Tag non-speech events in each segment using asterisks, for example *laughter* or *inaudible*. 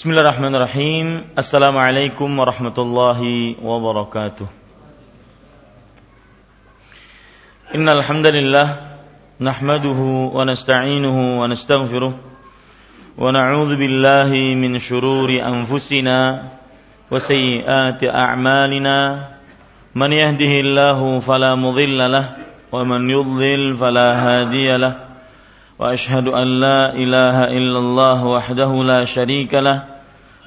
Bismillahirrahmanirrahim. Assalamualaikum warahmatullahi wabarakatuh. Innal hamdalillah nahmaduhu wa nasta'inuhu wa nastaghfiruh wa na'udzu billahi min shururi anfusina wa sayyiati a'malina. Man yahdihillahu fala mudilla lahu wa man yudlil fala hadiya lahu. واشهد ان لا اله الا الله وحده لا شريك له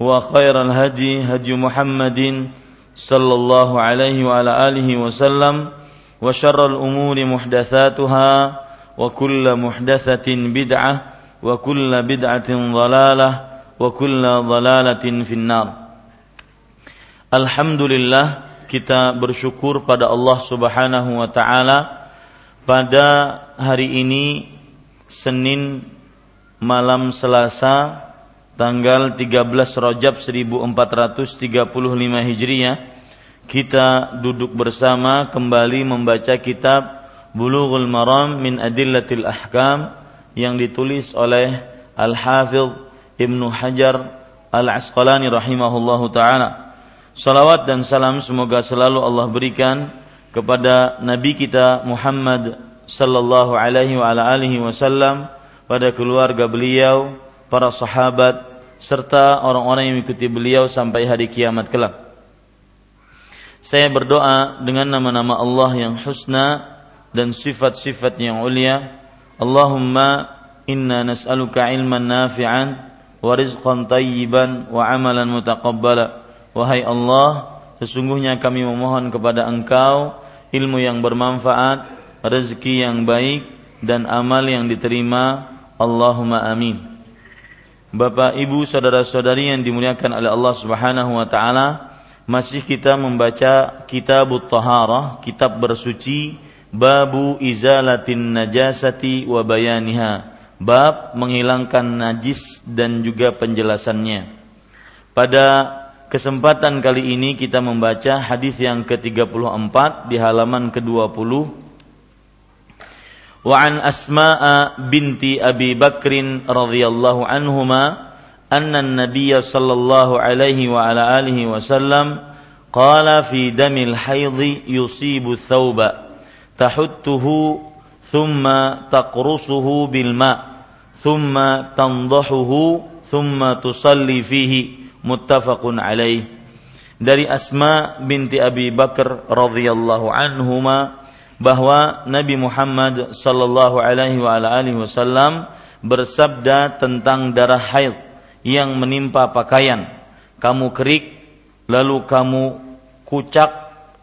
وخير الهدي هدي محمد صلى الله عليه وعلى آله وسلم وشر الأمور محدثاتها وكل محدثة بدعة وكل بدعة ضلالة وكل ضلالة في النار Alhamdulillah kita bersyukur pada Allah Subhanahu wa taala pada hari ini Senin malam Selasa tanggal 13 Rajab 1435 Hijriah kita duduk bersama kembali membaca kitab Bulughul Maram min Adillatil Ahkam yang ditulis oleh Al-Hafidh Ibnu Hajar Al-Asqalani rahimahullahu taala. Salawat dan salam semoga selalu Allah berikan kepada nabi kita Muhammad sallallahu alaihi wa alihi wasallam pada keluarga beliau, para sahabat, serta orang-orang yang mengikuti beliau sampai hari kiamat kelak. Saya berdoa dengan nama-nama Allah yang husna dan sifat-sifat yang ulia. Allahumma inna nas'aluka ilman nafi'an wa rizqan tayyiban wa amalan mutaqabbala. Wahai Allah, sesungguhnya kami memohon kepada Engkau ilmu yang bermanfaat, rezeki yang baik dan amal yang diterima Allahumma amin. Bapak, Ibu, saudara-saudari yang dimuliakan oleh Allah Subhanahu wa taala, masih kita membaca Kitab Taharah, kitab bersuci, babu izalatin najasati wa bayaniha. Bab menghilangkan najis dan juga penjelasannya. Pada kesempatan kali ini kita membaca hadis yang ke-34 di halaman ke-20 wa an Asma'a binti Abi Bakrin radhiyallahu anhuma anna an-nabiyya sallallahu alaihi wa ala alihi wasallam qala fi damil haidhi yusibu thawba tahuttuhu thumma taqrusuhu bil ma thumma tandahuhu thumma tusalli fihi muttafaqun alaih dari Asma binti Abi Bakar radhiyallahu anhuma bahwa Nabi Muhammad sallallahu alaihi wasallam bersabda tentang darah haid yang menimpa pakaian. Kamu kerik lalu kamu kucak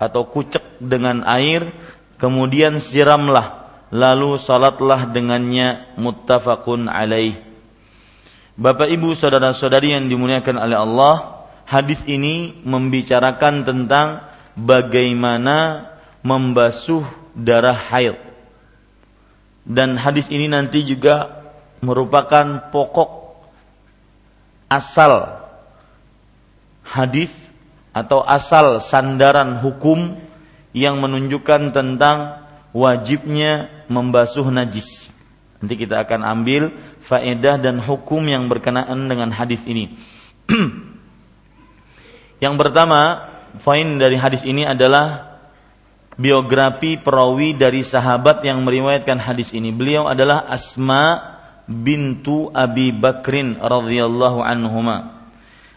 atau kucek dengan air kemudian siramlah lalu salatlah dengannya muttafaqun alaih. Bapak Ibu saudara-saudari yang dimuliakan oleh Allah, hadis ini membicarakan tentang bagaimana membasuh darah haid. Dan hadis ini nanti juga merupakan pokok asal hadis atau asal sandaran hukum yang menunjukkan tentang wajibnya membasuh najis. Nanti kita akan ambil faedah dan hukum yang berkenaan dengan hadis ini. *clears throat* yang pertama, poin dari hadis ini adalah biografi perawi dari sahabat yang meriwayatkan hadis ini. Beliau adalah Asma bintu Abi Bakrin radhiyallahu anhuma.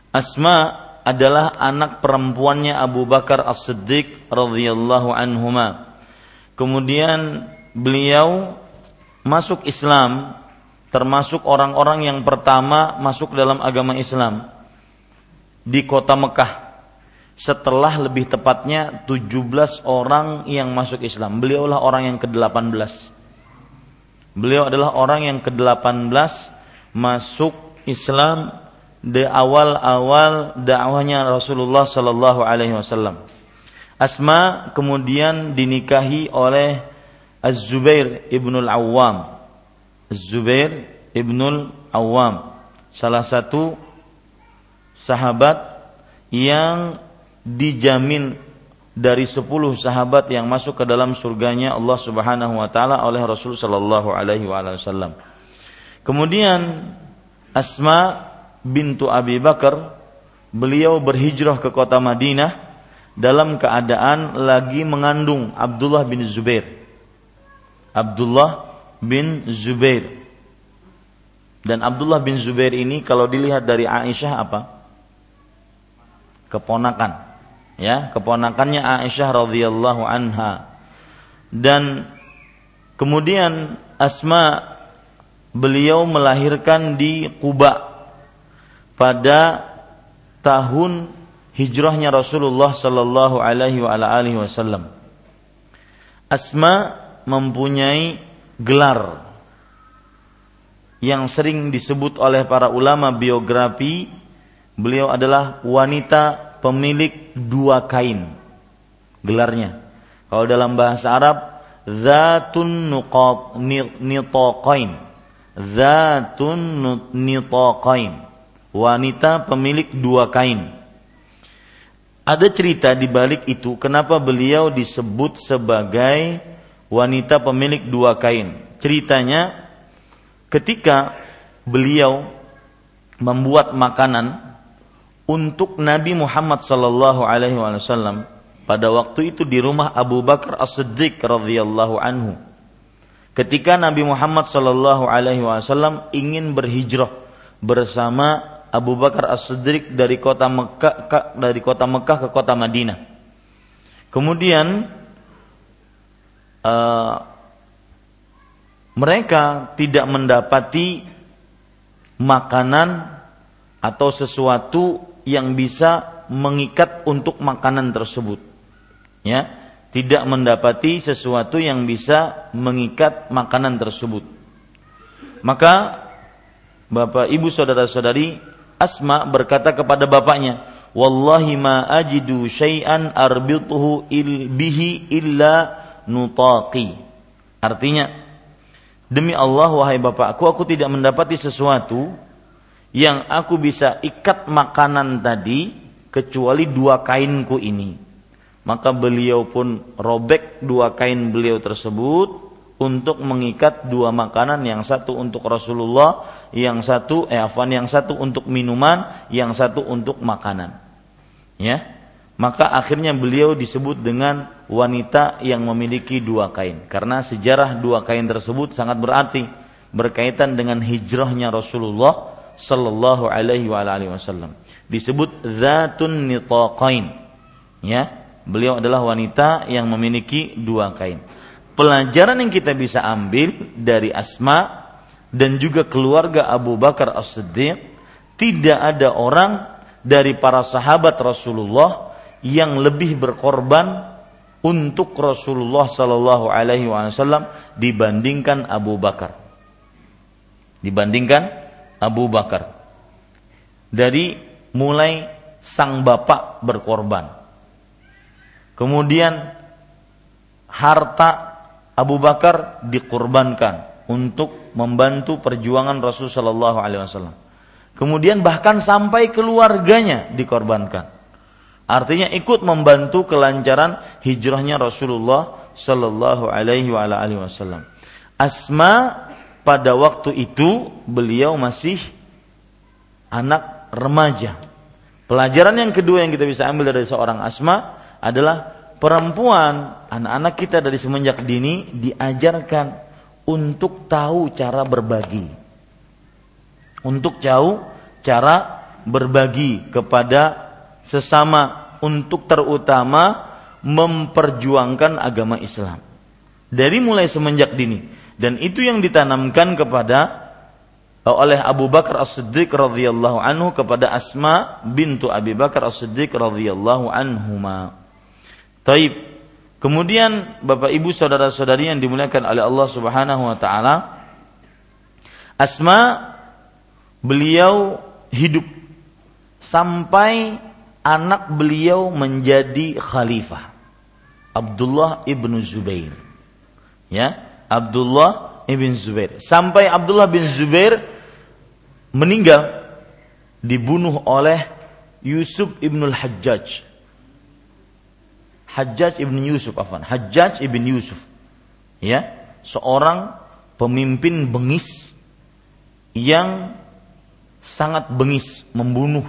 Asma adalah anak perempuannya Abu Bakar As-Siddiq radhiyallahu anhuma. Kemudian beliau masuk Islam termasuk orang-orang yang pertama masuk dalam agama Islam di kota Mekah setelah lebih tepatnya 17 orang yang masuk Islam. Beliaulah orang yang ke-18. Beliau adalah orang yang ke-18 masuk Islam di awal-awal dakwahnya Rasulullah sallallahu alaihi wasallam. Asma kemudian dinikahi oleh Az-Zubair ibnul Awam. Az-Zubair ibnul Awam, salah satu sahabat yang dijamin dari sepuluh sahabat yang masuk ke dalam surganya Allah Subhanahu wa taala oleh Rasul sallallahu alaihi wasallam. Kemudian Asma bintu Abi Bakar beliau berhijrah ke kota Madinah dalam keadaan lagi mengandung Abdullah bin Zubair. Abdullah bin Zubair. Dan Abdullah bin Zubair ini kalau dilihat dari Aisyah apa? Keponakan. Ya, keponakannya Aisyah radhiyallahu anha. Dan kemudian Asma beliau melahirkan di Kuba pada tahun hijrahnya Rasulullah sallallahu alaihi wasallam. Asma mempunyai gelar yang sering disebut oleh para ulama biografi beliau adalah wanita pemilik dua kain gelarnya kalau dalam bahasa Arab zatun nuqat nitaqain zatun nitaqain wanita pemilik dua kain. Ada cerita di balik itu kenapa beliau disebut sebagai wanita pemilik dua kain. Ceritanya ketika beliau membuat makanan untuk Nabi Muhammad sallallahu alaihi wasallam pada waktu itu di rumah Abu Bakar As-Siddiq radhiyallahu anhu. Ketika Nabi Muhammad sallallahu alaihi wasallam ingin berhijrah bersama Abu Bakar As-Siddiq dari kota Mekah dari kota Mekah ke kota Madinah. Kemudian uh, mereka tidak mendapati makanan atau sesuatu yang bisa mengikat untuk makanan tersebut. Ya, tidak mendapati sesuatu yang bisa mengikat makanan tersebut. Maka Bapak Ibu saudara-saudari Asma berkata kepada bapaknya, "Wallahi ma ajidu syai'an arbituhu il bihi illa nutaqi." Artinya, demi Allah wahai bapakku, aku tidak mendapati sesuatu yang aku bisa ikat makanan tadi kecuali dua kainku ini. Maka beliau pun robek dua kain beliau tersebut untuk mengikat dua makanan yang satu untuk Rasulullah, yang satu eh afwan yang satu untuk minuman, yang satu untuk makanan. Ya. Maka akhirnya beliau disebut dengan wanita yang memiliki dua kain karena sejarah dua kain tersebut sangat berarti berkaitan dengan hijrahnya Rasulullah sallallahu alaihi wasallam. Disebut zatun nitaqain. Ya, beliau adalah wanita yang memiliki dua kain pelajaran yang kita bisa ambil dari Asma dan juga keluarga Abu Bakar As-Siddiq tidak ada orang dari para sahabat Rasulullah yang lebih berkorban untuk Rasulullah Sallallahu Alaihi Wasallam dibandingkan Abu Bakar. Dibandingkan Abu Bakar. Dari mulai sang bapak berkorban. Kemudian harta Abu Bakar dikurbankan untuk membantu perjuangan Rasul Shallallahu Alaihi Wasallam. Kemudian bahkan sampai keluarganya dikorbankan. Artinya ikut membantu kelancaran hijrahnya Rasulullah Shallallahu Alaihi Wasallam. Asma pada waktu itu beliau masih anak remaja. Pelajaran yang kedua yang kita bisa ambil dari seorang Asma adalah perempuan, anak-anak kita dari semenjak dini diajarkan untuk tahu cara berbagi. Untuk tahu cara berbagi kepada sesama untuk terutama memperjuangkan agama Islam. Dari mulai semenjak dini dan itu yang ditanamkan kepada oleh Abu Bakar As-Siddiq radhiyallahu anhu kepada Asma bintu Abi Bakar As-Siddiq radhiyallahu anhuma. Taib. Kemudian Bapak Ibu saudara-saudari yang dimuliakan oleh Allah Subhanahu wa taala Asma beliau hidup sampai anak beliau menjadi khalifah. Abdullah ibnu Zubair. Ya, Abdullah ibn Zubair. Sampai Abdullah bin Zubair meninggal dibunuh oleh Yusuf ibnul Hajjaj. Hajjaj ibn Yusuf afan. Hajjaj ibn Yusuf. Ya, seorang pemimpin bengis yang sangat bengis membunuh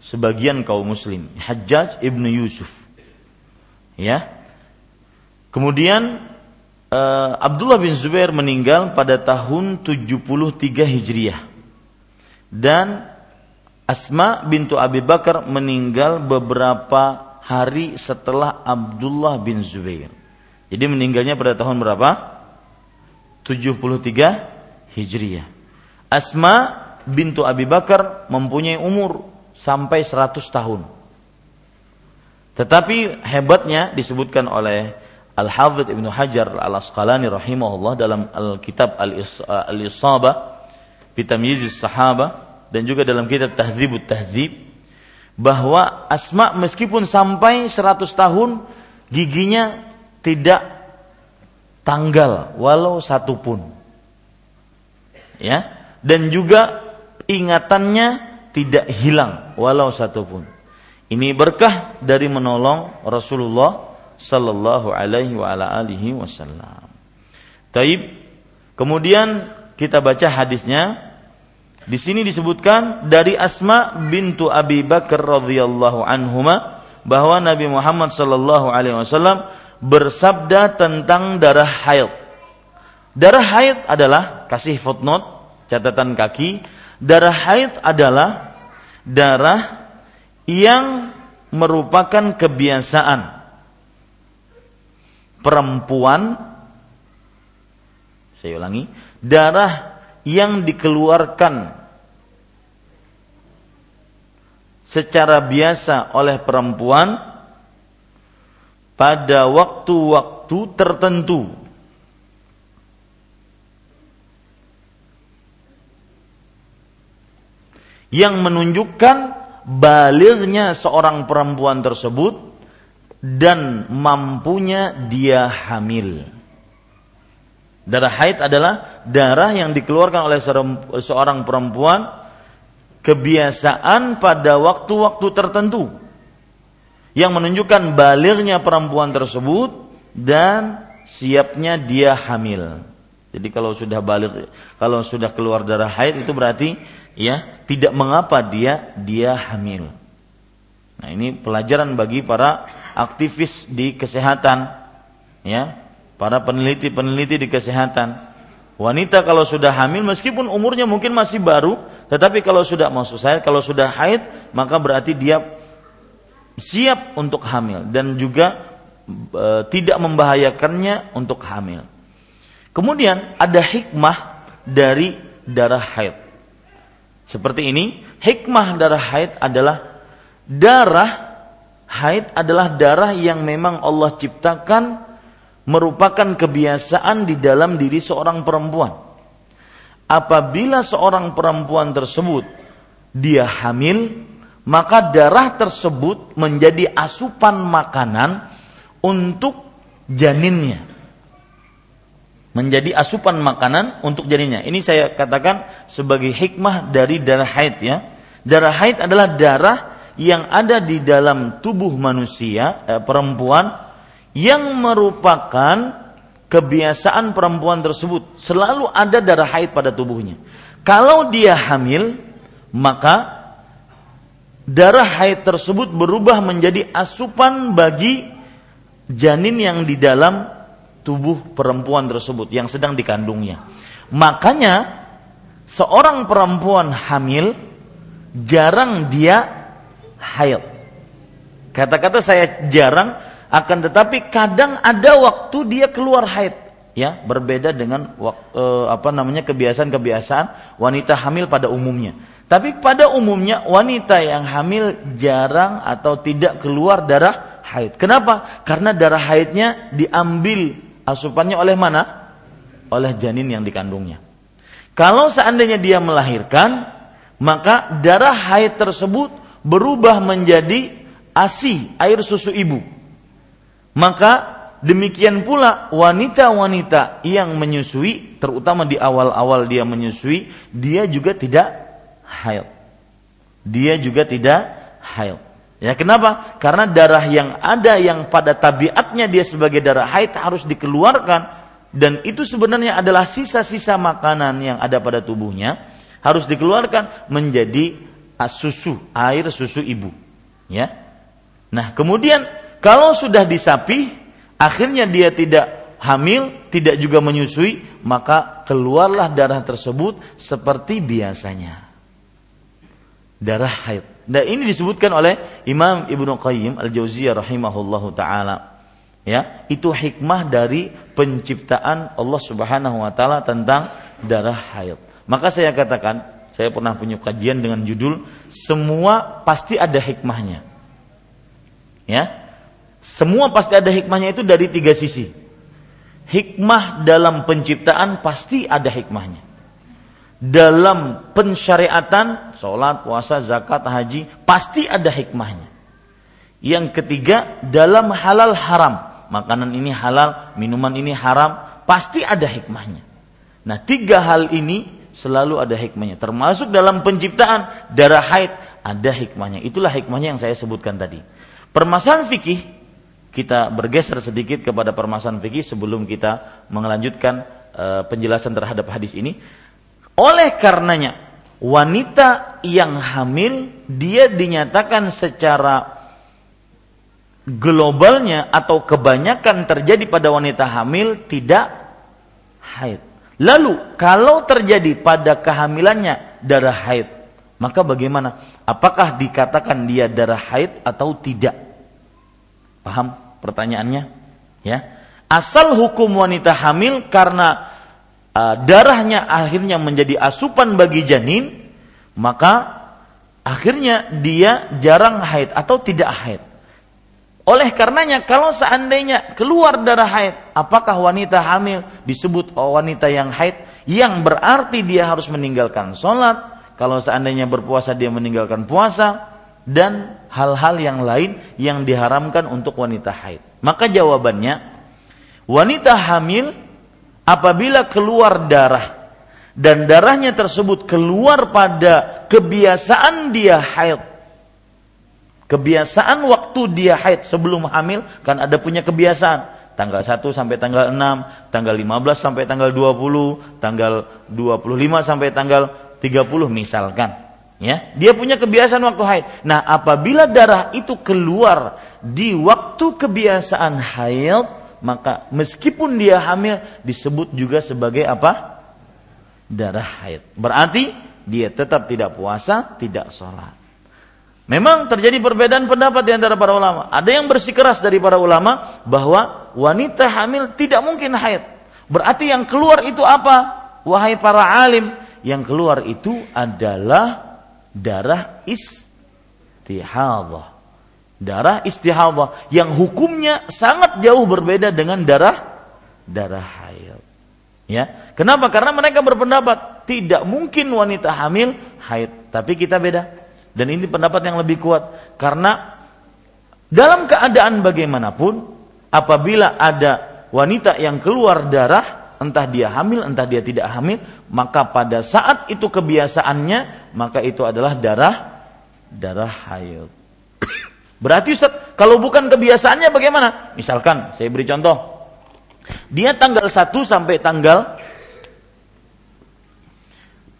sebagian kaum muslim Hajjaj ibnu Yusuf ya kemudian uh, Abdullah bin Zubair meninggal pada tahun 73 Hijriah. Dan Asma bintu Abi Bakar meninggal beberapa hari setelah Abdullah bin Zubair. Jadi meninggalnya pada tahun berapa? 73 Hijriah. Asma bintu Abi Bakar mempunyai umur sampai 100 tahun. Tetapi hebatnya disebutkan oleh Al-Hafidh Ibnu Hajar Al-Asqalani rahimahullah dalam Al-Kitab Al-Isabah Bitamyiz Sahaba dan juga dalam kitab Tahzibut Tahzib bahwa Asma meskipun sampai 100 tahun giginya tidak tanggal walau satu pun. Ya, dan juga ingatannya tidak hilang walau satu pun. Ini berkah dari menolong Rasulullah sallallahu alaihi wa ala alihi wasallam. Taib. Kemudian kita baca hadisnya. Di sini disebutkan dari Asma bintu Abi Bakar radhiyallahu anhuma bahwa Nabi Muhammad sallallahu alaihi wasallam bersabda tentang darah haid. Darah haid adalah kasih footnote catatan kaki Darah haid adalah darah yang merupakan kebiasaan perempuan saya ulangi darah yang dikeluarkan secara biasa oleh perempuan pada waktu-waktu tertentu. Yang menunjukkan balirnya seorang perempuan tersebut dan mampunya dia hamil. Darah haid adalah darah yang dikeluarkan oleh seorang perempuan kebiasaan pada waktu-waktu tertentu yang menunjukkan balirnya perempuan tersebut dan siapnya dia hamil. Jadi kalau sudah balik, kalau sudah keluar darah haid itu berarti ya tidak mengapa dia dia hamil. Nah ini pelajaran bagi para aktivis di kesehatan, ya para peneliti-peneliti di kesehatan. Wanita kalau sudah hamil meskipun umurnya mungkin masih baru, tetapi kalau sudah maksud saya kalau sudah haid maka berarti dia siap untuk hamil dan juga e, tidak membahayakannya untuk hamil. Kemudian ada hikmah dari darah haid. Seperti ini, hikmah darah haid adalah darah haid adalah darah yang memang Allah ciptakan merupakan kebiasaan di dalam diri seorang perempuan. Apabila seorang perempuan tersebut dia hamil, maka darah tersebut menjadi asupan makanan untuk janinnya menjadi asupan makanan untuk janinnya. Ini saya katakan sebagai hikmah dari darah haid ya. Darah haid adalah darah yang ada di dalam tubuh manusia eh, perempuan yang merupakan kebiasaan perempuan tersebut selalu ada darah haid pada tubuhnya. Kalau dia hamil, maka darah haid tersebut berubah menjadi asupan bagi janin yang di dalam tubuh perempuan tersebut yang sedang dikandungnya. Makanya seorang perempuan hamil jarang dia haid. Kata-kata saya jarang akan tetapi kadang ada waktu dia keluar haid ya berbeda dengan eh, apa namanya kebiasaan-kebiasaan wanita hamil pada umumnya. Tapi pada umumnya wanita yang hamil jarang atau tidak keluar darah haid. Kenapa? Karena darah haidnya diambil asupannya oleh mana? Oleh janin yang dikandungnya. Kalau seandainya dia melahirkan, maka darah haid tersebut berubah menjadi ASI, air susu ibu. Maka demikian pula wanita-wanita yang menyusui, terutama di awal-awal dia menyusui, dia juga tidak haid. Dia juga tidak haid. Ya kenapa? Karena darah yang ada yang pada tabiatnya dia sebagai darah haid harus dikeluarkan dan itu sebenarnya adalah sisa-sisa makanan yang ada pada tubuhnya harus dikeluarkan menjadi susu, air susu ibu. Ya. Nah, kemudian kalau sudah disapi akhirnya dia tidak hamil, tidak juga menyusui, maka keluarlah darah tersebut seperti biasanya darah haid. Dan ini disebutkan oleh Imam Ibnu Qayyim Al-Jauziyah rahimahullahu taala. Ya, itu hikmah dari penciptaan Allah Subhanahu wa taala tentang darah haid. Maka saya katakan, saya pernah punya kajian dengan judul semua pasti ada hikmahnya. Ya. Semua pasti ada hikmahnya itu dari tiga sisi. Hikmah dalam penciptaan pasti ada hikmahnya dalam pensyariatan sholat, puasa, zakat, haji pasti ada hikmahnya. Yang ketiga dalam halal haram makanan ini halal, minuman ini haram pasti ada hikmahnya. Nah tiga hal ini selalu ada hikmahnya. Termasuk dalam penciptaan darah haid ada hikmahnya. Itulah hikmahnya yang saya sebutkan tadi. Permasalahan fikih kita bergeser sedikit kepada permasalahan fikih sebelum kita melanjutkan uh, penjelasan terhadap hadis ini. Oleh karenanya, wanita yang hamil dia dinyatakan secara globalnya atau kebanyakan terjadi pada wanita hamil tidak haid. Lalu kalau terjadi pada kehamilannya darah haid, maka bagaimana? Apakah dikatakan dia darah haid atau tidak? Paham pertanyaannya? Ya. Asal hukum wanita hamil karena uh, darahnya akhirnya menjadi asupan bagi janin, maka akhirnya dia jarang haid atau tidak haid. Oleh karenanya kalau seandainya keluar darah haid, apakah wanita hamil disebut wanita yang haid? Yang berarti dia harus meninggalkan sholat. Kalau seandainya berpuasa dia meninggalkan puasa dan hal-hal yang lain yang diharamkan untuk wanita haid. Maka jawabannya wanita hamil apabila keluar darah dan darahnya tersebut keluar pada kebiasaan dia haid kebiasaan waktu dia haid sebelum hamil kan ada punya kebiasaan tanggal 1 sampai tanggal 6, tanggal 15 sampai tanggal 20, tanggal 25 sampai tanggal 30 misalkan. Ya, dia punya kebiasaan waktu haid. Nah, apabila darah itu keluar di waktu kebiasaan haid, maka meskipun dia hamil disebut juga sebagai apa? darah haid. Berarti dia tetap tidak puasa, tidak sholat. Memang terjadi perbedaan pendapat di antara para ulama. Ada yang bersikeras dari para ulama bahwa wanita hamil tidak mungkin haid. Berarti yang keluar itu apa? Wahai para alim, yang keluar itu adalah darah istihadah darah istihadah yang hukumnya sangat jauh berbeda dengan darah darah haid. Ya, kenapa? Karena mereka berpendapat tidak mungkin wanita hamil haid, tapi kita beda. Dan ini pendapat yang lebih kuat karena dalam keadaan bagaimanapun apabila ada wanita yang keluar darah entah dia hamil entah dia tidak hamil maka pada saat itu kebiasaannya maka itu adalah darah darah haid Berarti Ustaz, kalau bukan kebiasaannya bagaimana? Misalkan, saya beri contoh. Dia tanggal 1 sampai tanggal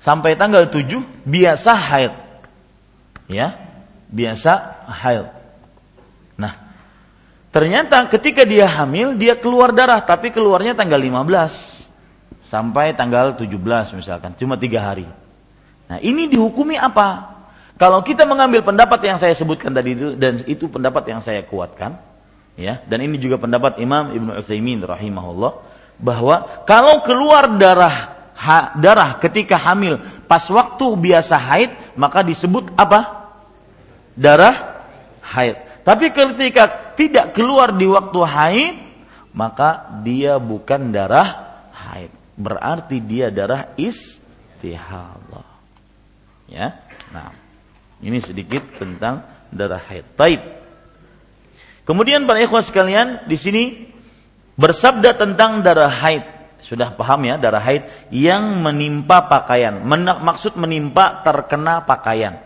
sampai tanggal 7 biasa haid. Ya, biasa haid. Nah, ternyata ketika dia hamil dia keluar darah tapi keluarnya tanggal 15 sampai tanggal 17 misalkan, cuma tiga hari. Nah, ini dihukumi apa? Kalau kita mengambil pendapat yang saya sebutkan tadi itu dan itu pendapat yang saya kuatkan, ya, dan ini juga pendapat Imam Ibnu Utsaimin rahimahullah bahwa kalau keluar darah ha, darah ketika hamil pas waktu biasa haid maka disebut apa? Darah haid. Tapi ketika tidak keluar di waktu haid maka dia bukan darah haid. Berarti dia darah istihadah. Ya. Nah, ini sedikit tentang darah haid. Taib. Kemudian para ikhwas sekalian di sini bersabda tentang darah haid. Sudah paham ya darah haid yang menimpa pakaian. Men maksud menimpa terkena pakaian.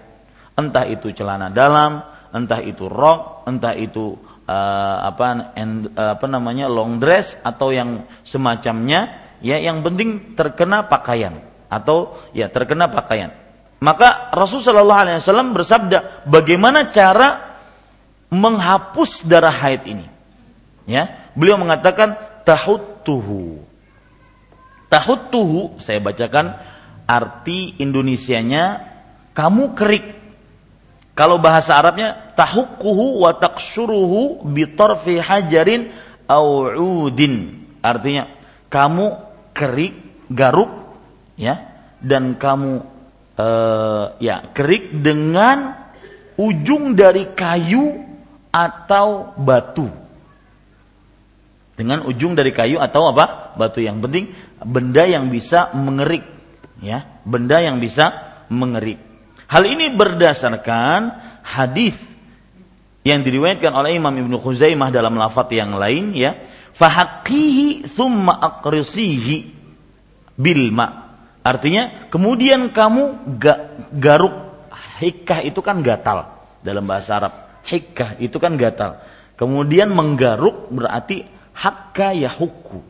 Entah itu celana dalam, entah itu rok, entah itu uh, apa en, uh, apa namanya long dress atau yang semacamnya ya yang penting terkena pakaian atau ya terkena pakaian maka Rasulullah Shallallahu Alaihi Wasallam bersabda, bagaimana cara menghapus darah haid ini? Ya, beliau mengatakan tahut tuhu. Tahut tuhu, saya bacakan arti Indonesianya kamu kerik. Kalau bahasa Arabnya tahukuhu wa taksuruhu bitarfi hajarin au'udin. Artinya kamu kerik, garuk ya, dan kamu uh, ya kerik dengan ujung dari kayu atau batu. Dengan ujung dari kayu atau apa? Batu. Yang penting benda yang bisa mengerik, ya, benda yang bisa mengerik. Hal ini berdasarkan hadis yang diriwayatkan oleh Imam Ibnu Khuzaimah dalam lafaz yang lain ya fahaqihi thumma aqrisihi bil ma Artinya kemudian kamu ga, garuk hikah itu kan gatal dalam bahasa Arab. Hikah itu kan gatal. Kemudian menggaruk berarti hakka yahuku.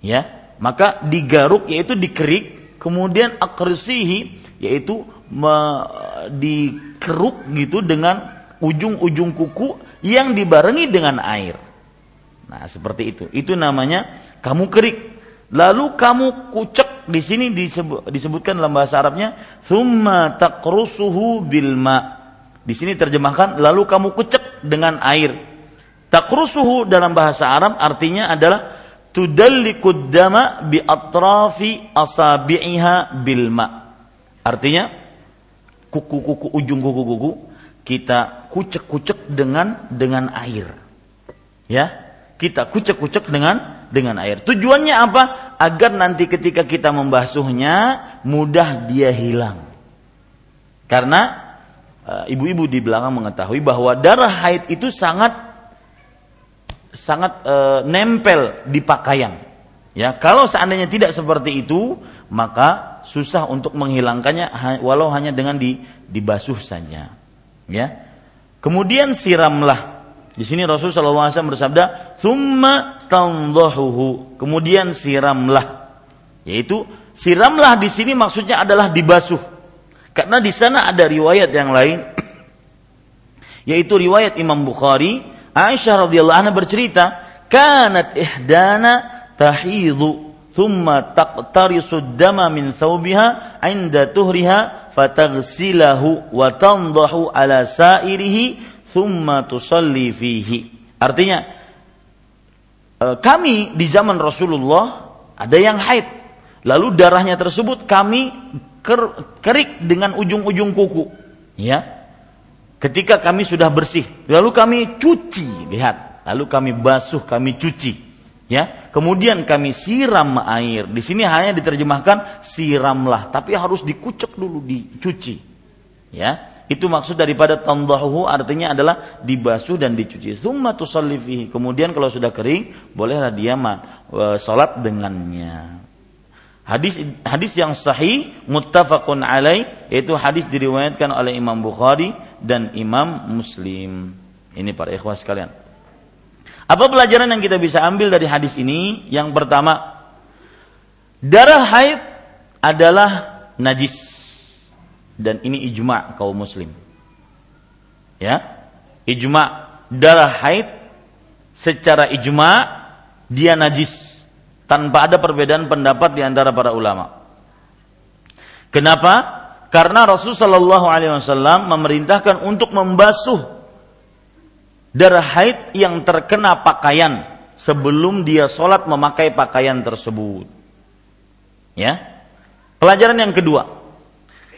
Ya, maka digaruk yaitu dikerik, kemudian akrisihi yaitu me, dikeruk gitu dengan ujung-ujung kuku yang dibarengi dengan air. Nah, seperti itu. Itu namanya kamu kerik. Lalu kamu kucek di sini disebut, disebutkan dalam bahasa Arabnya thumma taqrusuhu bil ma. Di sini terjemahkan lalu kamu kucek dengan air. Taqrusuhu dalam bahasa Arab artinya adalah tudallikud dama bi atrafi asabi'iha bil ma. Artinya kuku-kuku ujung kuku-kuku kita kucek-kucek dengan dengan air. Ya, kita kucek-kucek dengan dengan air. Tujuannya apa? Agar nanti ketika kita membasuhnya mudah dia hilang. Karena eh, ibu-ibu di belakang mengetahui bahwa darah haid itu sangat sangat e, nempel di pakaian. Ya, kalau seandainya tidak seperti itu, maka susah untuk menghilangkannya walau hanya dengan di, dibasuh saja. Ya. Kemudian siramlah di sini Rasul wasallam bersabda, "Tsumma tanzahuhu." Kemudian siramlah. Yaitu siramlah di sini maksudnya adalah dibasuh. Karena di sana ada riwayat yang lain *clears throat* yaitu riwayat Imam Bukhari, Aisyah radhiyallahu anha bercerita, "Kanat ihdana tahidu thumma taqtarisu dama min thawbiha 'inda tuhriha fataghsilahu wa tandahu ala sa'irihi thumma tusalli fihi. Artinya e, kami di zaman Rasulullah ada yang haid. Lalu darahnya tersebut kami ker, kerik dengan ujung-ujung kuku. Ya. Ketika kami sudah bersih, lalu kami cuci, lihat. Lalu kami basuh, kami cuci. Ya. Kemudian kami siram air. Di sini hanya diterjemahkan siramlah, tapi harus dikucek dulu, dicuci. Ya. Itu maksud daripada tandahu artinya adalah dibasuh dan dicuci. Tsumma tusalli Kemudian kalau sudah kering, bolehlah dia e, salat dengannya. Hadis hadis yang sahih muttafaqun alaih yaitu hadis diriwayatkan oleh Imam Bukhari dan Imam Muslim. Ini para ikhwah sekalian. Apa pelajaran yang kita bisa ambil dari hadis ini? Yang pertama, darah haid adalah najis dan ini ijma kaum muslim. Ya. Ijma darah haid secara ijma dia najis tanpa ada perbedaan pendapat di antara para ulama. Kenapa? Karena Rasulullah Wasallam memerintahkan untuk membasuh darah haid yang terkena pakaian sebelum dia sholat memakai pakaian tersebut. Ya. Pelajaran yang kedua.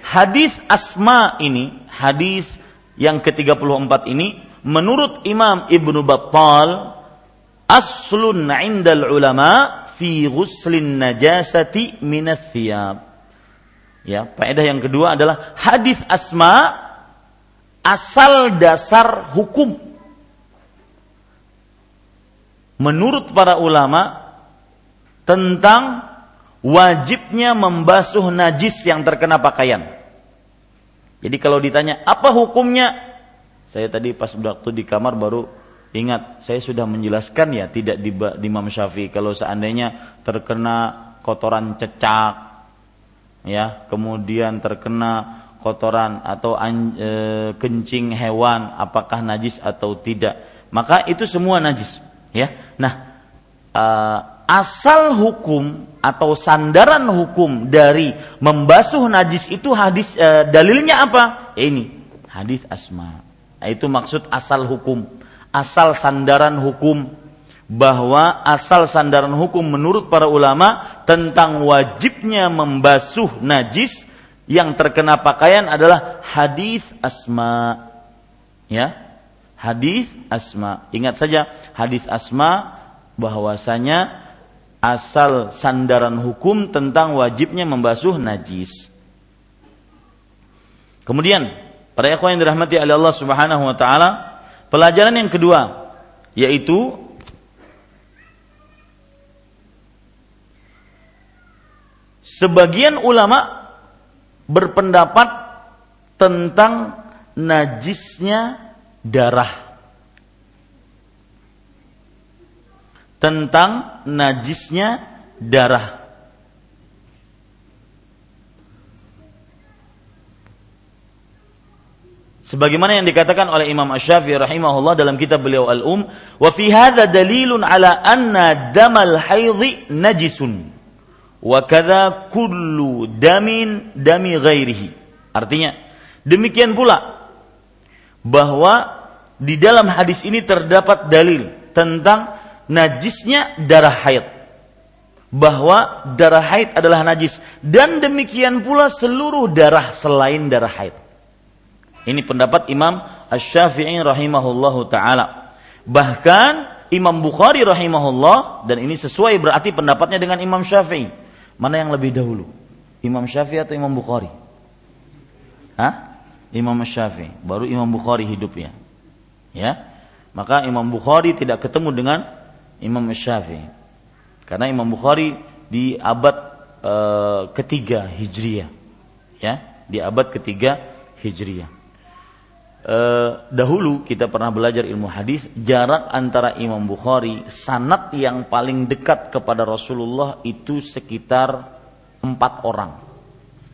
Hadis Asma ini, hadis yang ke-34 ini menurut Imam Ibnu Battal aslun 'indal ulama fi ghuslin najasati minats thiyab. Ya, faedah yang kedua adalah hadis Asma asal dasar hukum menurut para ulama tentang wajibnya membasuh najis yang terkena pakaian. Jadi kalau ditanya apa hukumnya, saya tadi pas waktu di kamar baru ingat saya sudah menjelaskan ya tidak di, Imam Syafi'i. Kalau seandainya terkena kotoran cecak, ya kemudian terkena kotoran atau an, e, kencing hewan apakah najis atau tidak maka itu semua najis ya nah e, asal hukum atau sandaran hukum dari membasuh najis itu hadis e, dalilnya apa? Ya ini hadis asma. Itu maksud asal hukum, asal sandaran hukum bahwa asal sandaran hukum menurut para ulama tentang wajibnya membasuh najis yang terkena pakaian adalah hadis asma. Ya. Hadis asma. Ingat saja hadis asma bahwasanya asal sandaran hukum tentang wajibnya membasuh najis. Kemudian, para ikhwan yang dirahmati oleh Allah Subhanahu wa taala, pelajaran yang kedua yaitu sebagian ulama berpendapat tentang najisnya darah tentang najisnya darah. Sebagaimana yang dikatakan oleh Imam Asy-Syafi'i rahimahullah dalam kitab beliau Al-Um, wa fi hadza dalilun ala anna damal haidhi najisun wa kadza kullu damin dami ghairihi. Artinya, demikian pula bahwa di dalam hadis ini terdapat dalil tentang najisnya darah haid. Bahwa darah haid adalah najis dan demikian pula seluruh darah selain darah haid. Ini pendapat Imam Asy-Syafi'i rahimahullahu taala. Bahkan Imam Bukhari rahimahullah dan ini sesuai berarti pendapatnya dengan Imam Syafi'i. Mana yang lebih dahulu? Imam Syafi'i atau Imam Bukhari? Hah? Imam Syafi'i, baru Imam Bukhari hidupnya. Ya. Maka Imam Bukhari tidak ketemu dengan Imam Syafi'i. Karena Imam Bukhari di abad e, ketiga Hijriyah. Ya, di abad ketiga Hijriyah. E, dahulu kita pernah belajar ilmu hadis, jarak antara Imam Bukhari sanat yang paling dekat kepada Rasulullah itu sekitar empat orang.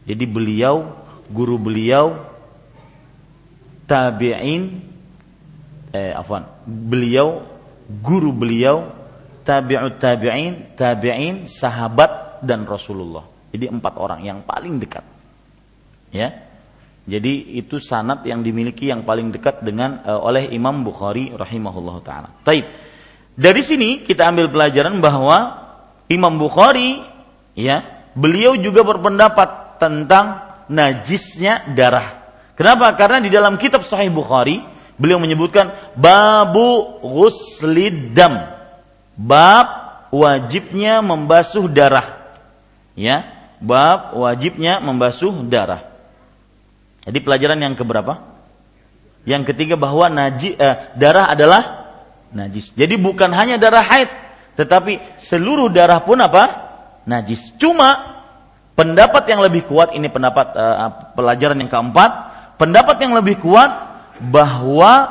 Jadi beliau, guru beliau, tabi'in, eh, afwan, beliau, guru beliau, tabi'ut tabi'in, tabi'in, sahabat dan Rasulullah. Jadi empat orang yang paling dekat. Ya. Jadi itu sanat yang dimiliki yang paling dekat dengan uh, oleh Imam Bukhari rahimahullah taala. Taib. Dari sini kita ambil pelajaran bahwa Imam Bukhari ya, beliau juga berpendapat tentang najisnya darah. Kenapa? Karena di dalam kitab Sahih Bukhari beliau menyebutkan babu ghuslidam bab wajibnya membasuh darah. Ya, bab wajibnya membasuh darah. Jadi pelajaran yang keberapa? Yang ketiga bahwa naji, eh, darah adalah najis. Jadi bukan hanya darah haid, tetapi seluruh darah pun apa? Najis. Cuma pendapat yang lebih kuat ini pendapat eh, pelajaran yang keempat, pendapat yang lebih kuat bahwa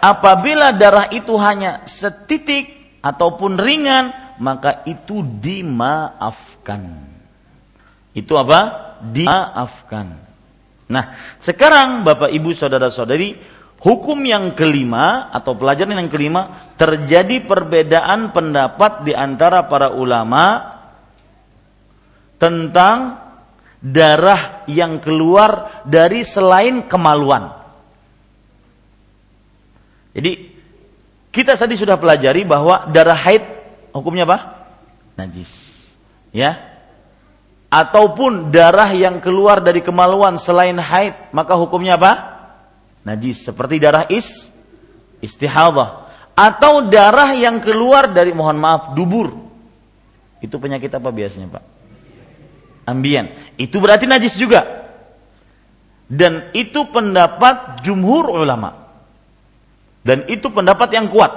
apabila darah itu hanya setitik ataupun ringan maka itu dimaafkan. Itu apa? Dimaafkan. Nah, sekarang Bapak Ibu Saudara-saudari, hukum yang kelima atau pelajaran yang kelima terjadi perbedaan pendapat di antara para ulama tentang darah yang keluar dari selain kemaluan. Jadi kita tadi sudah pelajari bahwa darah haid hukumnya apa? Najis. Ya. Ataupun darah yang keluar dari kemaluan selain haid, maka hukumnya apa? Najis. Seperti darah is istihadah atau darah yang keluar dari mohon maaf dubur. Itu penyakit apa biasanya, Pak? Ambien. Itu berarti najis juga. Dan itu pendapat jumhur ulama. Dan itu pendapat yang kuat.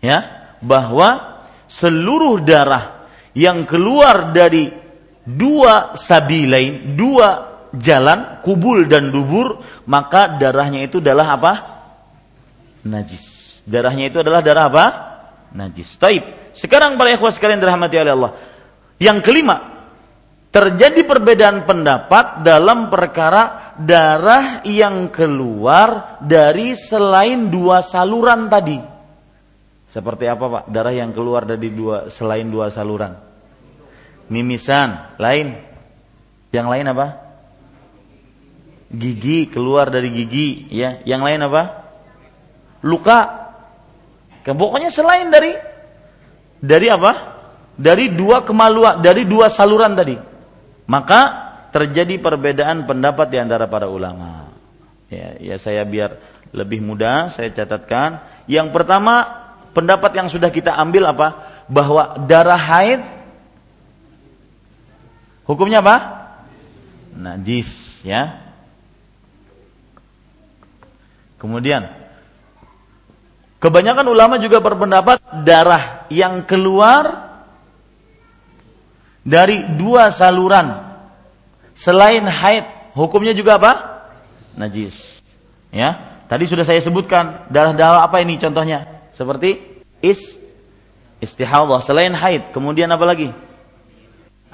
Ya, bahwa seluruh darah yang keluar dari dua sabilain, dua jalan, kubul dan dubur, maka darahnya itu adalah apa? Najis. Darahnya itu adalah darah apa? Najis. Taib. Sekarang para ikhwas sekalian dirahmati oleh Allah. Yang kelima, terjadi perbedaan pendapat dalam perkara darah yang keluar dari selain dua saluran tadi. Seperti apa Pak? Darah yang keluar dari dua selain dua saluran. Mimisan, lain. Yang lain apa? Gigi keluar dari gigi, ya. Yang lain apa? Luka. Pokoknya selain dari dari apa? Dari dua kemaluan, dari dua saluran tadi. Maka terjadi perbedaan pendapat di antara para ulama. Ya, ya saya biar lebih mudah saya catatkan. Yang pertama pendapat yang sudah kita ambil apa? Bahwa darah haid hukumnya apa? Najis, ya. Kemudian kebanyakan ulama juga berpendapat darah yang keluar dari dua saluran. Selain haid hukumnya juga apa? Najis. Ya tadi sudah saya sebutkan darah-darah apa ini contohnya? Seperti is istihadah selain haid kemudian apa lagi?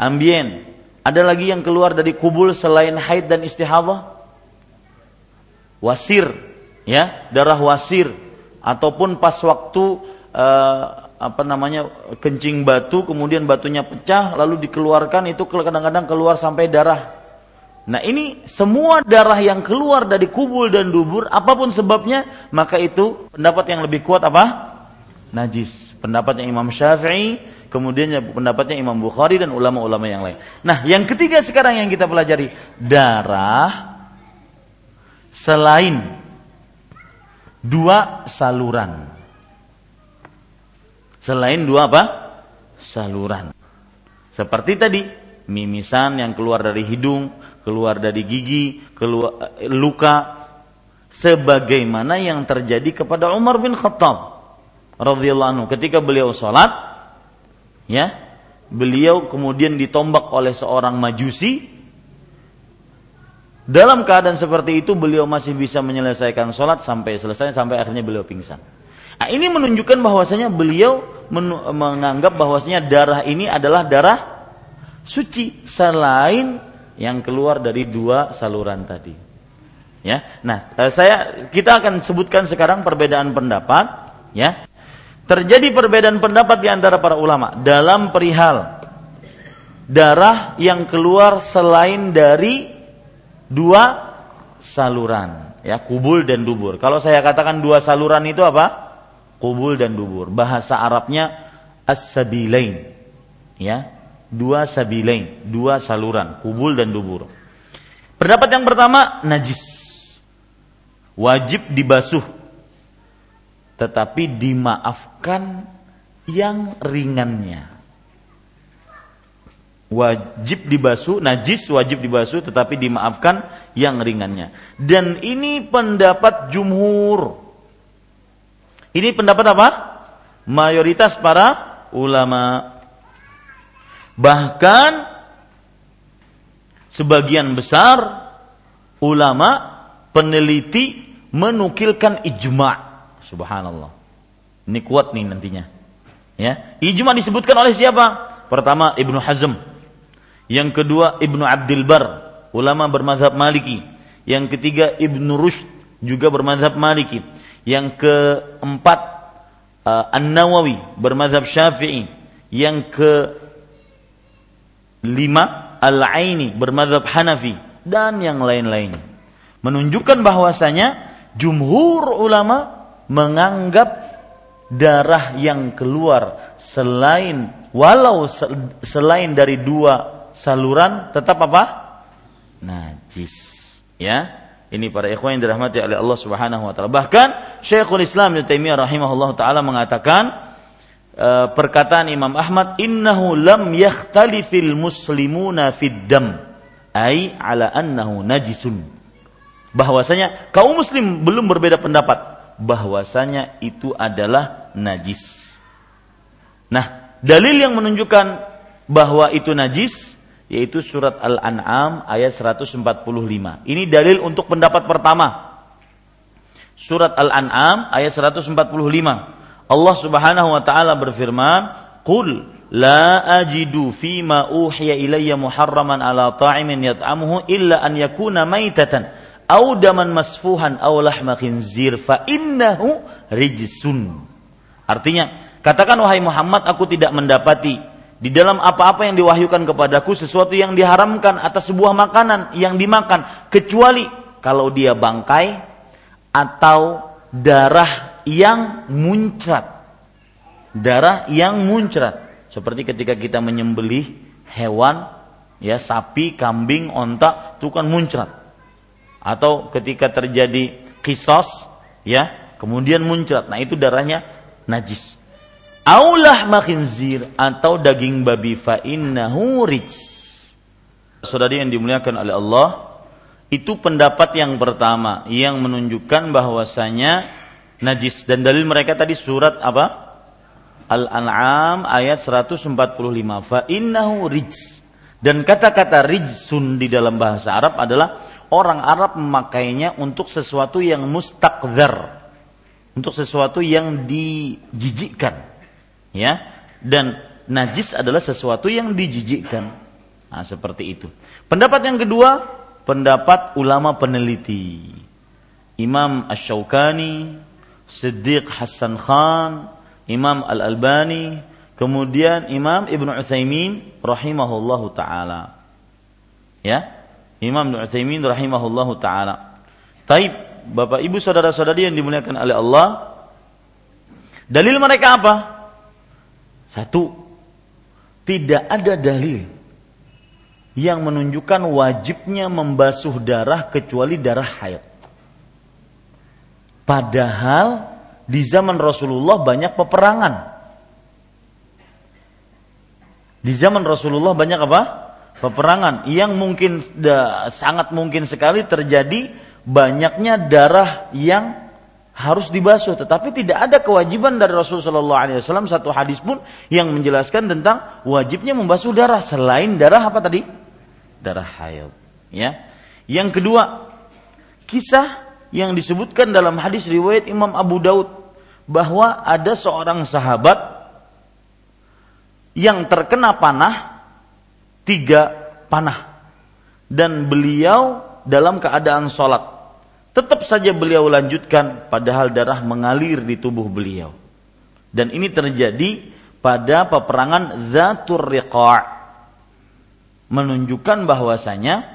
Ambien. Ada lagi yang keluar dari kubul selain haid dan istihadah? Wasir. Ya darah wasir. Ataupun pas waktu uh, apa namanya kencing batu kemudian batunya pecah lalu dikeluarkan itu kadang-kadang keluar sampai darah. Nah ini semua darah yang keluar dari kubul dan dubur apa pun sebabnya maka itu pendapat yang lebih kuat apa? Najis. Pendapatnya Imam Syafi'i, kemudian pendapatnya Imam Bukhari dan ulama-ulama yang lain. Nah yang ketiga sekarang yang kita pelajari darah selain dua saluran selain dua apa? Saluran. Seperti tadi, mimisan yang keluar dari hidung, keluar dari gigi, keluar eh, luka sebagaimana yang terjadi kepada Umar bin Khattab radhiyallahu anhu ketika beliau sholat ya beliau kemudian ditombak oleh seorang majusi dalam keadaan seperti itu beliau masih bisa menyelesaikan sholat sampai selesai sampai akhirnya beliau pingsan Nah, ini menunjukkan bahwasanya beliau menganggap bahwasanya darah ini adalah darah suci selain yang keluar dari dua saluran tadi. Ya. Nah, eh, saya kita akan sebutkan sekarang perbedaan pendapat, ya. Terjadi perbedaan pendapat di antara para ulama dalam perihal darah yang keluar selain dari dua saluran, ya, kubul dan dubur. Kalau saya katakan dua saluran itu apa? Kubul dan dubur. Bahasa Arabnya as-sabilain. Ya, dua sabilain, dua saluran, kubul dan dubur. Pendapat yang pertama najis. Wajib dibasuh. Tetapi dimaafkan yang ringannya. Wajib dibasuh, najis wajib dibasuh tetapi dimaafkan yang ringannya. Dan ini pendapat jumhur ini pendapat apa? Mayoritas para ulama. Bahkan sebagian besar ulama peneliti menukilkan ijma. Subhanallah. Ini kuat nih nantinya. Ya, ijma disebutkan oleh siapa? Pertama Ibnu Hazm. Yang kedua Ibnu Abdul Bar, ulama bermazhab Maliki. Yang ketiga Ibnu Rushd juga bermazhab Maliki. Yang keempat uh, An-Nawawi bermazhab Syafi'i. Yang ke lima Al-Aini bermadhab Hanafi dan yang lain-lain menunjukkan bahwasanya jumhur ulama menganggap darah yang keluar selain walau selain dari dua saluran tetap apa? najis. Ya. Ini para ikhwan yang dirahmati oleh Allah Subhanahu wa taala. Bahkan Syekhul Islam Ibnu Taimiyah rahimahullah taala mengatakan Eh, perkataan Imam Ahmad innahu lam yakhtalifil muslimuna fid dam ai ala annahu najisun. Bahwasanya kaum muslim belum berbeda pendapat. Bahwasanya itu adalah najis. Nah dalil yang menunjukkan bahwa itu najis yaitu surat Al-An'am ayat 145 ini dalil untuk pendapat pertama. Surat Al-An'am ayat 145 Allah Subhanahu wa taala berfirman, "Qul la ajidu fima uhiya ilayya muharraman ala ta'imin yat'amuhu illa an yakuna maitatan aw daman masfuhan aw lahma khinzir fa innahu rijsun." Artinya, katakan wahai Muhammad, aku tidak mendapati di dalam apa-apa yang diwahyukan kepadaku sesuatu yang diharamkan atas sebuah makanan yang dimakan kecuali kalau dia bangkai atau darah yang muncrat. Darah yang muncrat. Seperti ketika kita menyembelih hewan, ya sapi, kambing, onta, itu kan muncrat. Atau ketika terjadi kisos, ya kemudian muncrat. Nah itu darahnya najis. Aulah makhinzir atau daging babi fa innahu Saudari yang dimuliakan oleh Allah, itu pendapat yang pertama yang menunjukkan bahwasanya najis dan dalil mereka tadi surat apa? Al-An'am ayat 145. Fa innahu rijs. Dan kata-kata rijsun di dalam bahasa Arab adalah orang Arab memakainya untuk sesuatu yang mustakdzar. Untuk sesuatu yang dijijikkan. Ya. Dan najis adalah sesuatu yang dijijikkan. Nah, seperti itu. Pendapat yang kedua, pendapat ulama peneliti. Imam Ash-Shawkani, Siddiq Hasan Khan, Imam Al-Albani, kemudian Imam Ibn Uthaymin rahimahullahu taala. Ya. Imam Ibn Uthaymin rahimahullahu taala. Taib, Bapak Ibu saudara-saudari yang dimuliakan oleh Allah, dalil mereka apa? Satu, tidak ada dalil yang menunjukkan wajibnya membasuh darah kecuali darah haid. Padahal di zaman Rasulullah banyak peperangan. Di zaman Rasulullah banyak apa? Peperangan yang mungkin sangat mungkin sekali terjadi banyaknya darah yang harus dibasuh tetapi tidak ada kewajiban dari Rasulullah SAW satu hadis pun yang menjelaskan tentang wajibnya membasuh darah. Selain darah apa tadi? Darah haid ya. Yang kedua kisah yang disebutkan dalam hadis riwayat Imam Abu Daud bahwa ada seorang sahabat yang terkena panah tiga panah. Dan beliau dalam keadaan sholat tetap saja beliau lanjutkan padahal darah mengalir di tubuh beliau dan ini terjadi pada peperangan Zatur Riqa' menunjukkan bahwasanya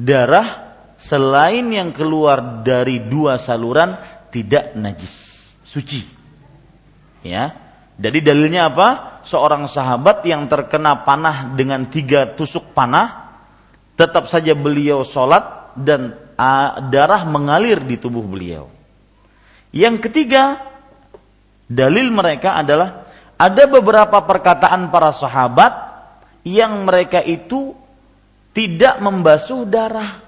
darah selain yang keluar dari dua saluran tidak najis, suci. Ya. Jadi dalilnya apa? Seorang sahabat yang terkena panah dengan tiga tusuk panah, tetap saja beliau sholat dan darah mengalir di tubuh beliau. Yang ketiga, dalil mereka adalah ada beberapa perkataan para sahabat yang mereka itu tidak membasuh darah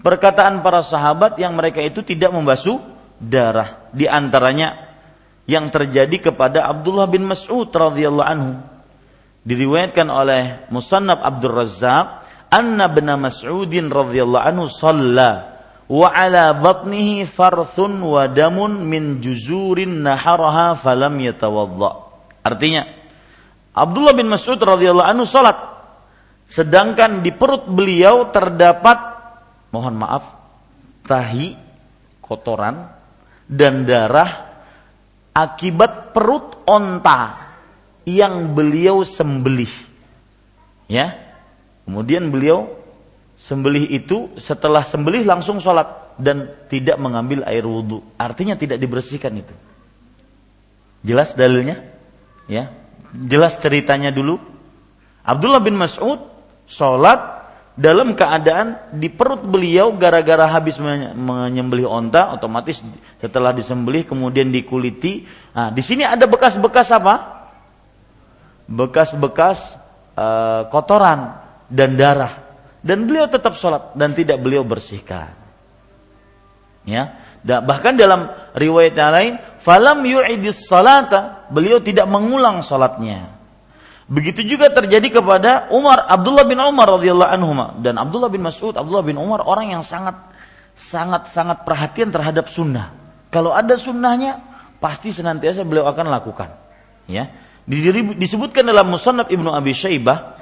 perkataan para sahabat yang mereka itu tidak membasuh darah. Di antaranya yang terjadi kepada Abdullah bin Mas'ud radhiyallahu anhu. Diriwayatkan oleh Musannab Abdul Razzaq, anna bin Mas'udin radhiyallahu anhu shalla wa ala batnihi farthun wa damun min juzurin naharaha falam yatawadda. Artinya Abdullah bin Mas'ud radhiyallahu anhu salat sedangkan di perut beliau terdapat mohon maaf, tahi, kotoran, dan darah akibat perut onta yang beliau sembelih. Ya, Kemudian beliau sembelih itu setelah sembelih langsung sholat dan tidak mengambil air wudhu. Artinya tidak dibersihkan itu. Jelas dalilnya? Ya, jelas ceritanya dulu. Abdullah bin Mas'ud sholat dalam keadaan di perut beliau gara-gara habis menyembelih onta, otomatis setelah disembelih kemudian dikuliti. Nah, di sini ada bekas-bekas apa? Bekas-bekas uh, kotoran dan darah dan beliau tetap sholat dan tidak beliau bersihkan. Ya, bahkan dalam riwayat yang lain, falam yu'idis salata, beliau tidak mengulang sholatnya. Begitu juga terjadi kepada Umar Abdullah bin Umar radhiyallahu anhu dan Abdullah bin Mas'ud Abdullah bin Umar orang yang sangat sangat sangat perhatian terhadap sunnah. Kalau ada sunnahnya pasti senantiasa beliau akan lakukan. Ya, disebutkan dalam Musannaf Ibnu Abi Syaibah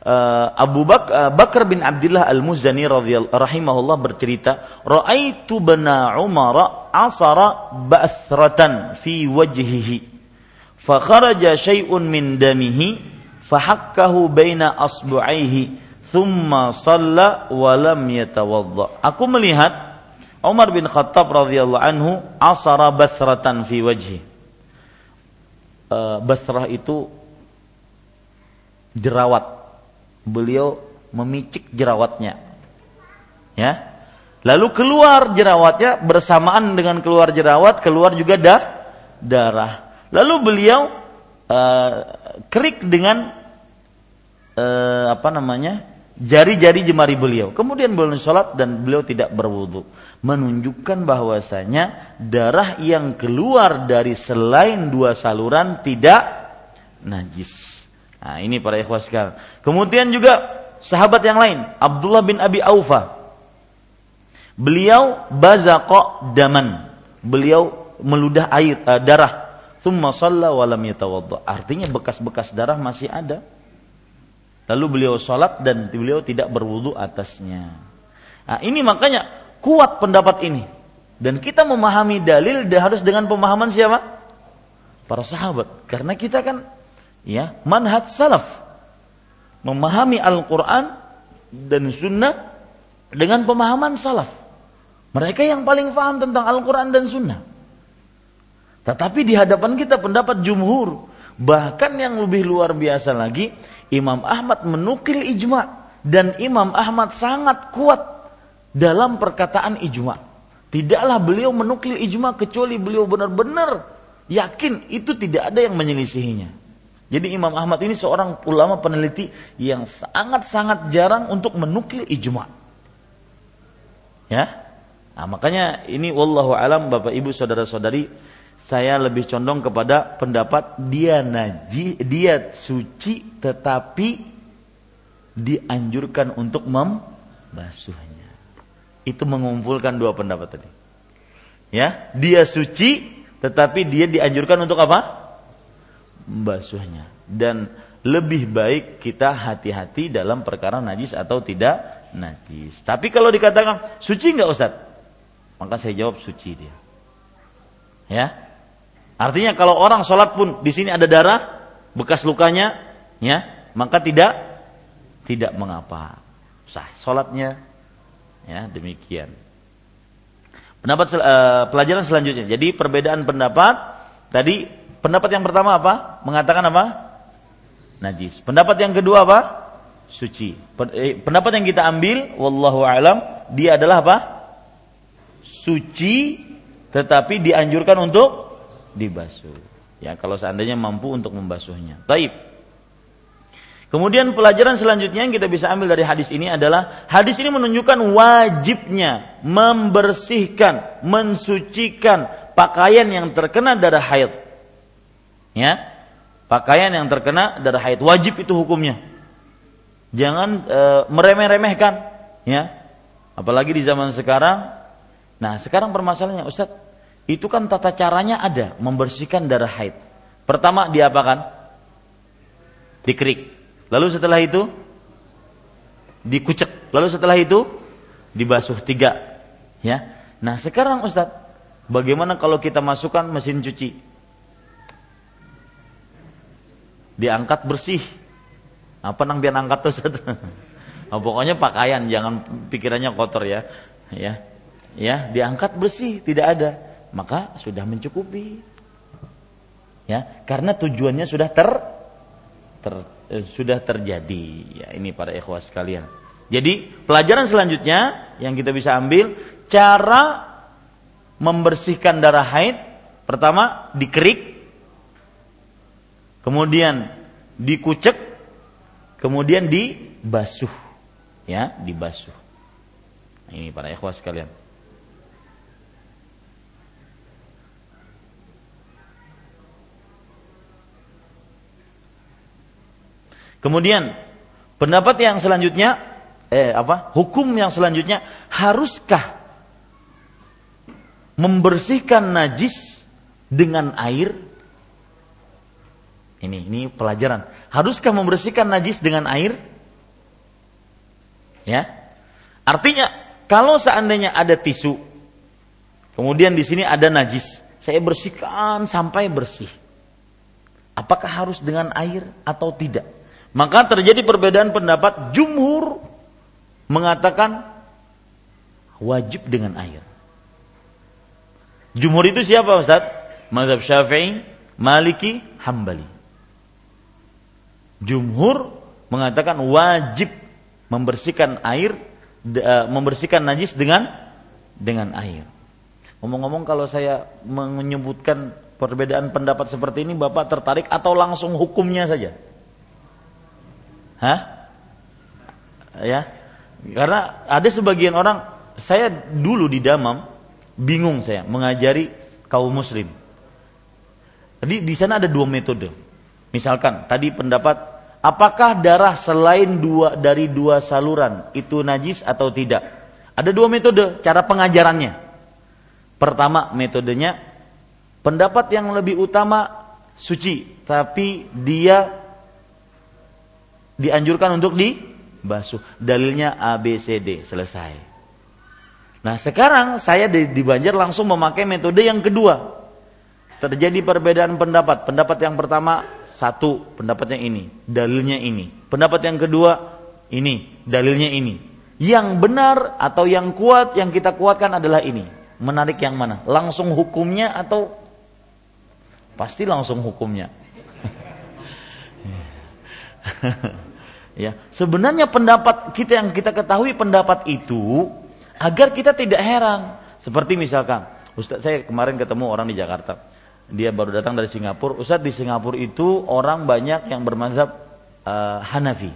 Abu Bak uh, Bakar bin Abdullah Al-Muzani rahimahullah bercerita, "Ra'aitu bana Umar asara ba'thratan fi wajhihi. Fa kharaja syai'un min damihi fahakkahu baina asbu'aihi thumma shalla wa lam yatawadda." Aku melihat Umar bin Khattab radhiyallahu anhu asara basratan fi wajhi. Uh, basrah itu jerawat beliau memicik jerawatnya. Ya. Lalu keluar jerawatnya bersamaan dengan keluar jerawat keluar juga dah darah. Lalu beliau uh, kerik dengan uh, apa namanya? jari-jari jemari beliau. Kemudian beliau sholat dan beliau tidak berwudu. Menunjukkan bahwasanya darah yang keluar dari selain dua saluran tidak najis. Nah, ini para ikhwas sekalian. Kemudian juga sahabat yang lain, Abdullah bin Abi Aufa. Beliau bazaqa daman. Beliau meludah air uh, darah. Thumma shalla wa lam. Artinya bekas-bekas darah masih ada. Lalu beliau sholat dan beliau tidak berwudu atasnya. Nah, ini makanya kuat pendapat ini. Dan kita memahami dalil harus dengan pemahaman siapa? Para sahabat. Karena kita kan ya manhaj salaf memahami Al-Quran dan Sunnah dengan pemahaman salaf. Mereka yang paling paham tentang Al-Quran dan Sunnah. Tetapi di hadapan kita pendapat jumhur, bahkan yang lebih luar biasa lagi, Imam Ahmad menukil ijma dan Imam Ahmad sangat kuat dalam perkataan ijma. Tidaklah beliau menukil ijma kecuali beliau benar-benar yakin itu tidak ada yang menyelisihinya. Jadi Imam Ahmad ini seorang ulama peneliti yang sangat-sangat jarang untuk menukil ijma. Ya. Nah, makanya ini wallahu alam Bapak Ibu saudara-saudari saya lebih condong kepada pendapat dia naji, dia suci tetapi dianjurkan untuk membasuhnya. Itu mengumpulkan dua pendapat tadi. Ya, dia suci tetapi dia dianjurkan untuk apa? Membasuhnya dan lebih baik kita hati-hati dalam perkara najis atau tidak najis. Tapi kalau dikatakan suci nggak Ustaz? Maka saya jawab suci dia. Ya. Artinya kalau orang sholat pun di sini ada darah, bekas lukanya, ya, maka tidak tidak mengapa. Sah sholatnya. Ya, demikian. Pendapat uh, pelajaran selanjutnya. Jadi perbedaan pendapat tadi Pendapat yang pertama apa? Mengatakan apa? Najis. Pendapat yang kedua apa? Suci. Eh, pendapat yang kita ambil, wallahu alam, dia adalah apa? Suci, tetapi dianjurkan untuk dibasuh. Ya, kalau seandainya mampu untuk membasuhnya. Taib. Kemudian pelajaran selanjutnya yang kita bisa ambil dari hadis ini adalah hadis ini menunjukkan wajibnya membersihkan, mensucikan pakaian yang terkena darah haid ya. Pakaian yang terkena darah haid wajib itu hukumnya. Jangan e, meremeh-remehkan ya. Apalagi di zaman sekarang. Nah sekarang permasalahannya Ustaz itu kan tata caranya ada membersihkan darah haid. Pertama diapakan? Dikerik. Lalu setelah itu? Dikucek. Lalu setelah itu? Dibasuh tiga ya. Nah sekarang Ustaz bagaimana kalau kita masukkan mesin cuci diangkat bersih. Apa nang biar angkat tuh *laughs* oh, pokoknya pakaian jangan pikirannya kotor ya. Ya. Ya, diangkat bersih, tidak ada. Maka sudah mencukupi. Ya, karena tujuannya sudah ter, ter eh, sudah terjadi. Ya, ini para ikhwas sekalian. Jadi, pelajaran selanjutnya yang kita bisa ambil cara membersihkan darah haid pertama dikerik kemudian dikucek kemudian dibasuh ya dibasuh ini para ikhwas sekalian Kemudian pendapat yang selanjutnya eh apa? Hukum yang selanjutnya haruskah membersihkan najis dengan air? Ini ini pelajaran. Haruskah membersihkan najis dengan air? Ya. Artinya kalau seandainya ada tisu kemudian di sini ada najis, saya bersihkan sampai bersih. Apakah harus dengan air atau tidak? Maka terjadi perbedaan pendapat jumhur mengatakan wajib dengan air. Jumhur itu siapa Ustaz? Mazhab Syafi'i, Maliki, Hambali. Jumhur mengatakan wajib membersihkan air e, membersihkan najis dengan dengan air. Ngomong-ngomong kalau saya menyebutkan perbedaan pendapat seperti ini Bapak tertarik atau langsung hukumnya saja? Hah? Ya. Karena ada sebagian orang saya dulu di Damam bingung saya mengajari kaum muslim. Jadi di sana ada dua metode. Misalkan tadi pendapat apakah darah selain dua dari dua saluran itu najis atau tidak? Ada dua metode cara pengajarannya. Pertama metodenya pendapat yang lebih utama suci, tapi dia dianjurkan untuk dibasuh. Dalilnya A B C D selesai. Nah sekarang saya di, di Banjar langsung memakai metode yang kedua. Terjadi perbedaan pendapat. Pendapat yang pertama satu, pendapatnya ini, dalilnya ini. Pendapat yang kedua ini, dalilnya ini. Yang benar atau yang kuat yang kita kuatkan adalah ini. Menarik yang mana? Langsung hukumnya atau pasti langsung hukumnya. *laughs* Ya, sebenarnya pendapat kita yang kita ketahui pendapat itu agar kita tidak heran. Seperti misalkan, Ustaz saya kemarin ketemu orang di Jakarta. Dia baru datang dari Singapura. Ustaz di Singapura itu orang banyak yang bermazhab uh, Hanafi.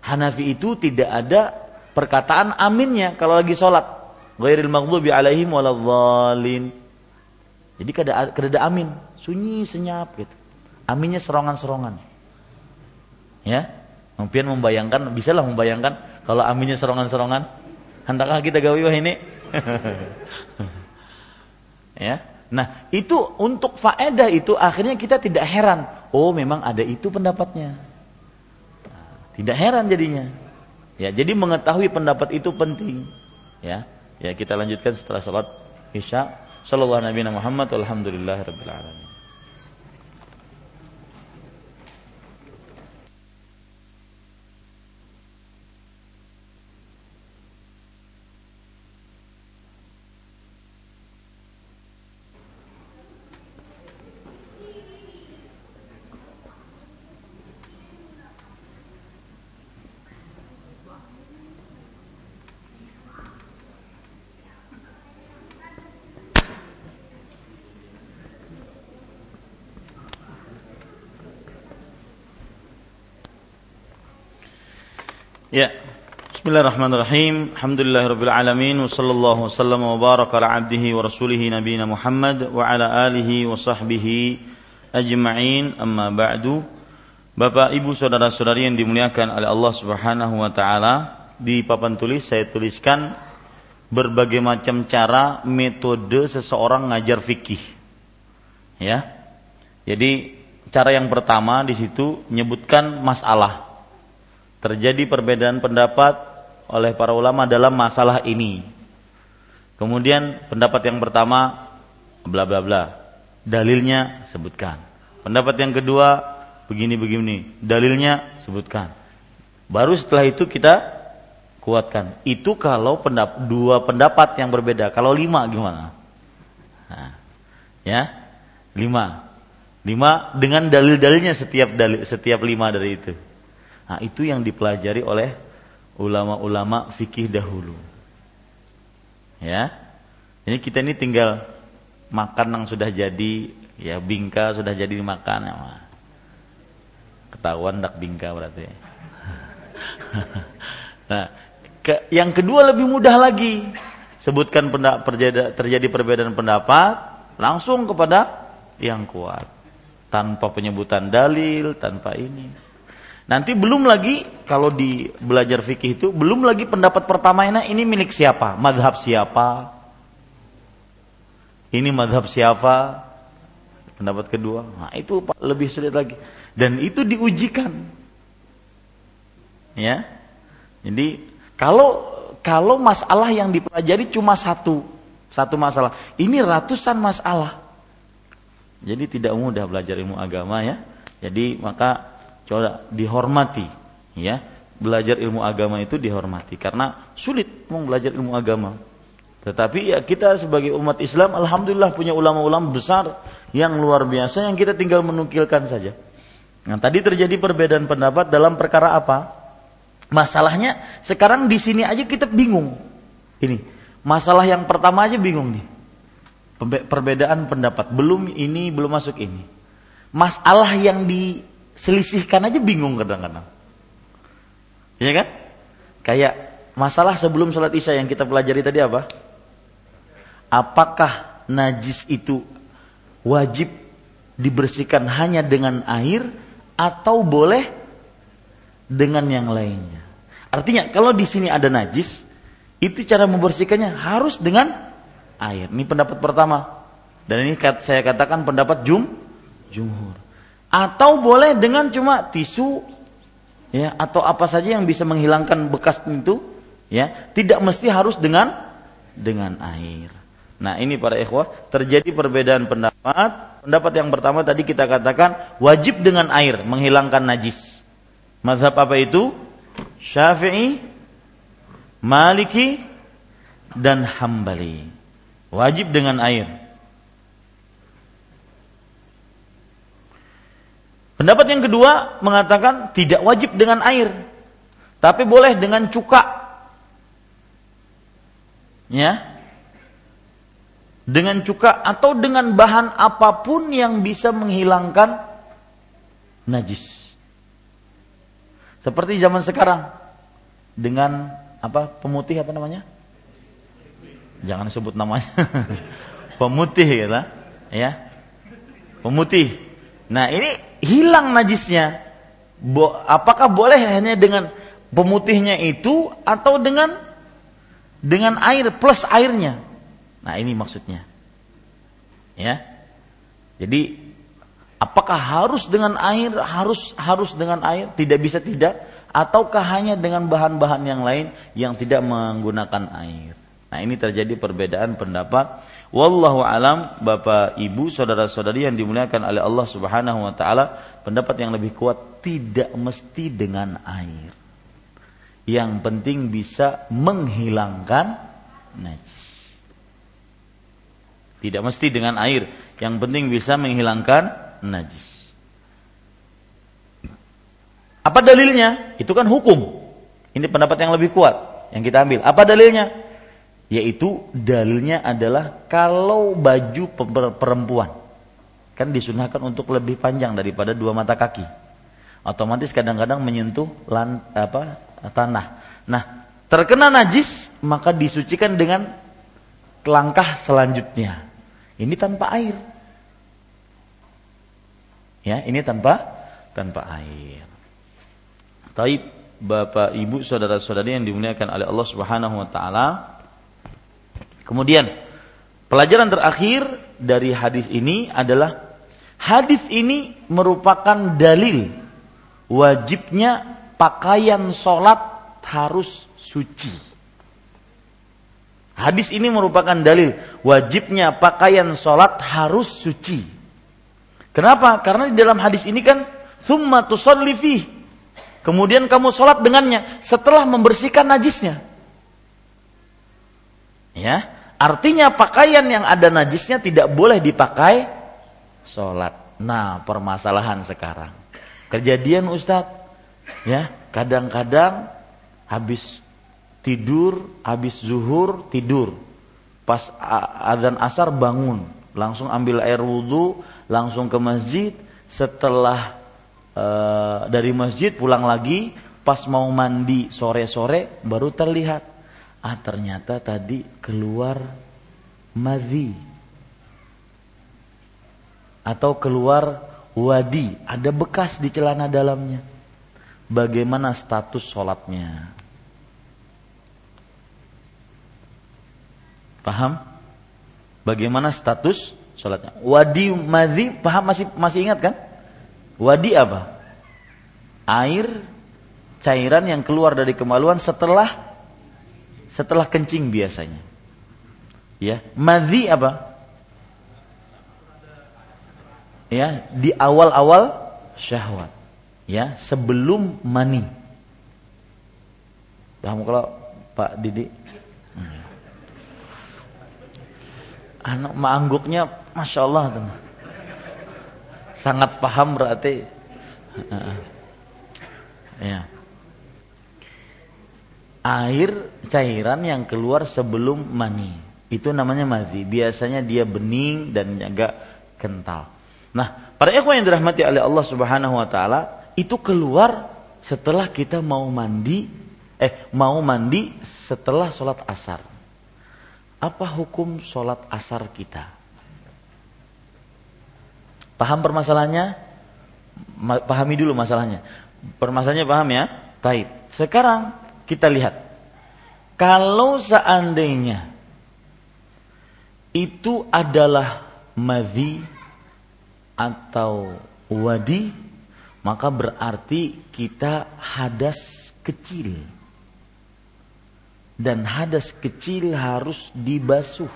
Hanafi itu tidak ada perkataan aminnya kalau lagi sholat. Ghairil maghdubi alaihim waladhdallin. Jadi kada kada amin, sunyi senyap gitu. Aminnya serongan-serongan. Ya, Mungkin membayangkan, bisalah membayangkan kalau aminnya serongan-serongan. Hendakkah kita gawe ini? *laughs* ya. Nah, itu untuk faedah itu akhirnya kita tidak heran. Oh, memang ada itu pendapatnya. Tidak heran jadinya. Ya, jadi mengetahui pendapat itu penting. Ya. Ya, kita lanjutkan setelah salat Isya. Sallallahu Nabi Muhammad alhamdulillahirabbil alamin. Ya. Bismillahirrahmanirrahim. Alhamdulillahirabbil alamin wa sallallahu wasallam wa baraka ala abdihi wa rasulihi nabiyina Muhammad wa ala alihi wa sahbihi ajma'in. Amma ba'du. Bapak, Ibu, saudara-saudari yang dimuliakan oleh Allah Subhanahu wa taala, di papan tulis saya tuliskan berbagai macam cara metode seseorang ngajar fikih. Ya. Jadi cara yang pertama di situ menyebutkan masalah terjadi perbedaan pendapat oleh para ulama dalam masalah ini. Kemudian pendapat yang pertama bla bla bla. Dalilnya sebutkan. Pendapat yang kedua begini begini. Dalilnya sebutkan. Baru setelah itu kita kuatkan. Itu kalau pendap dua pendapat yang berbeda. Kalau lima gimana? Nah, ya, lima, lima dengan dalil-dalilnya setiap dalil, setiap lima dari itu. Nah, itu yang dipelajari oleh ulama-ulama fikih dahulu. Ya, ini kita ini tinggal makan yang sudah jadi, ya bingka sudah jadi dimakan. Ya, ketahuan dak bingka berarti. *laughs* nah, ke, yang kedua lebih mudah lagi. Sebutkan pendapat, terjadi perbedaan pendapat, langsung kepada yang kuat. Tanpa penyebutan dalil, tanpa ini. Nanti belum lagi kalau di belajar fikih itu belum lagi pendapat pertama ini milik siapa, madhab siapa, ini madhab siapa, pendapat kedua. Nah itu lebih sulit lagi dan itu diujikan. Ya, jadi kalau kalau masalah yang dipelajari cuma satu, satu masalah. Ini ratusan masalah. Jadi tidak mudah belajar ilmu agama ya. Jadi maka coba dihormati ya. Belajar ilmu agama itu dihormati karena sulit mau belajar ilmu agama. Tetapi ya kita sebagai umat Islam alhamdulillah punya ulama-ulama besar yang luar biasa yang kita tinggal menukilkan saja. Nah, tadi terjadi perbedaan pendapat dalam perkara apa? Masalahnya sekarang di sini aja kita bingung. Ini masalah yang pertama aja bingung nih. Perbedaan pendapat belum ini belum masuk ini. Masalah yang diselisihkan aja bingung kadang-kadang. Iya kan? Kayak masalah sebelum sholat isya yang kita pelajari tadi apa? Apakah najis itu wajib dibersihkan hanya dengan air atau boleh dengan yang lainnya. Artinya kalau di sini ada najis, itu cara membersihkannya harus dengan air. Ini pendapat pertama. Dan ini saya katakan pendapat jum jumhur. Atau boleh dengan cuma tisu ya atau apa saja yang bisa menghilangkan bekas itu ya, tidak mesti harus dengan dengan air. Nah, ini para ikhwah, terjadi perbedaan pendapat. Pendapat yang pertama tadi kita katakan wajib dengan air menghilangkan najis. Mazhab apa itu? Syafi'i, Maliki, dan Hambali. Wajib dengan air. Pendapat yang kedua mengatakan tidak wajib dengan air, tapi boleh dengan cuka. Ya. Dengan cuka atau dengan bahan apa pun yang bisa menghilangkan najis. Seperti zaman sekarang dengan apa pemutih apa namanya? Jangan sebut namanya. *laughs* pemutih ya, ya. Pemutih. Nah, ini hilang najisnya. Bo, apakah boleh hanya dengan pemutihnya itu atau dengan dengan air plus airnya? Nah, ini maksudnya. Ya. Jadi Apakah harus dengan air? Harus harus dengan air? Tidak bisa tidak? Ataukah hanya dengan bahan-bahan yang lain yang tidak menggunakan air? Nah ini terjadi perbedaan pendapat. Wallahu alam, bapak, ibu, saudara-saudari yang dimuliakan oleh Allah Subhanahu Wa Taala, pendapat yang lebih kuat tidak mesti dengan air. Yang penting bisa menghilangkan najis. Tidak mesti dengan air, yang penting bisa menghilangkan najis. Apa dalilnya? Itu kan hukum. Ini pendapat yang lebih kuat yang kita ambil. Apa dalilnya? Yaitu dalilnya adalah kalau baju perempuan kan disunahkan untuk lebih panjang daripada dua mata kaki. Otomatis kadang-kadang menyentuh lan, apa tanah. Nah, terkena najis maka disucikan dengan langkah selanjutnya. Ini tanpa air. Ya, ini tanpa tanpa air. Taib Bapak, Ibu, saudara-saudari yang dimuliakan oleh Allah Subhanahu wa taala. Kemudian pelajaran terakhir dari hadis ini adalah hadis ini merupakan dalil wajibnya pakaian sholat harus suci. Hadis ini merupakan dalil wajibnya pakaian sholat harus suci. Kenapa? Karena di dalam hadis ini kan thumma tusalli kemudian kamu sholat dengannya setelah membersihkan najisnya. Ya, artinya pakaian yang ada najisnya tidak boleh dipakai sholat. Nah, permasalahan sekarang. Kejadian Ustadz, ya, kadang-kadang habis tidur, habis zuhur tidur. Pas azan asar bangun, langsung ambil air wudhu, langsung ke masjid. Setelah e, dari masjid pulang lagi, pas mau mandi sore-sore baru terlihat. Ah ternyata tadi keluar madhi atau keluar wadi, ada bekas di celana dalamnya. Bagaimana status sholatnya? Paham? Bagaimana status sholatnya. Wadi madhi, paham masih masih ingat kan? Wadi apa? Air cairan yang keluar dari kemaluan setelah setelah kencing biasanya. Ya, madhi apa? Ya, di awal-awal syahwat. Ya, sebelum mani. Paham kalau Pak Didi? anak mangguknya masya Allah tuh. sangat paham berarti ya air cairan yang keluar sebelum mani itu namanya madhi biasanya dia bening dan agak kental nah para ikhwan yang dirahmati oleh Allah Subhanahu wa taala itu keluar setelah kita mau mandi eh mau mandi setelah sholat asar apa hukum sholat asar kita? Paham permasalahannya? Pahami dulu masalahnya. Permasalahannya paham ya? Baik. Sekarang kita lihat. Kalau seandainya itu adalah madhi atau wadi, maka berarti kita hadas kecil dan hadas kecil harus dibasuh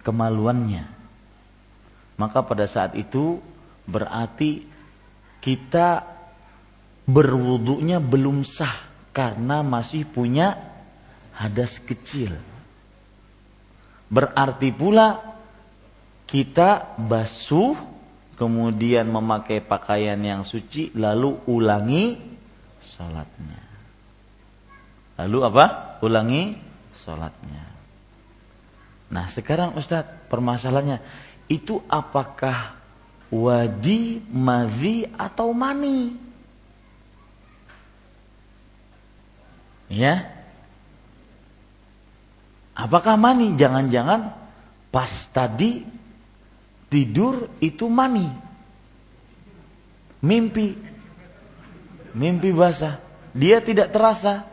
kemaluannya. Maka pada saat itu berarti kita berwudunya belum sah karena masih punya hadas kecil. Berarti pula kita basuh kemudian memakai pakaian yang suci lalu ulangi salatnya. Lalu apa? Ulangi sholatnya. Nah sekarang Ustadz permasalahannya itu apakah wadi, madhi atau mani? Ya. Apakah mani? Jangan-jangan pas tadi tidur itu mani. Mimpi. Mimpi basah. Dia tidak terasa.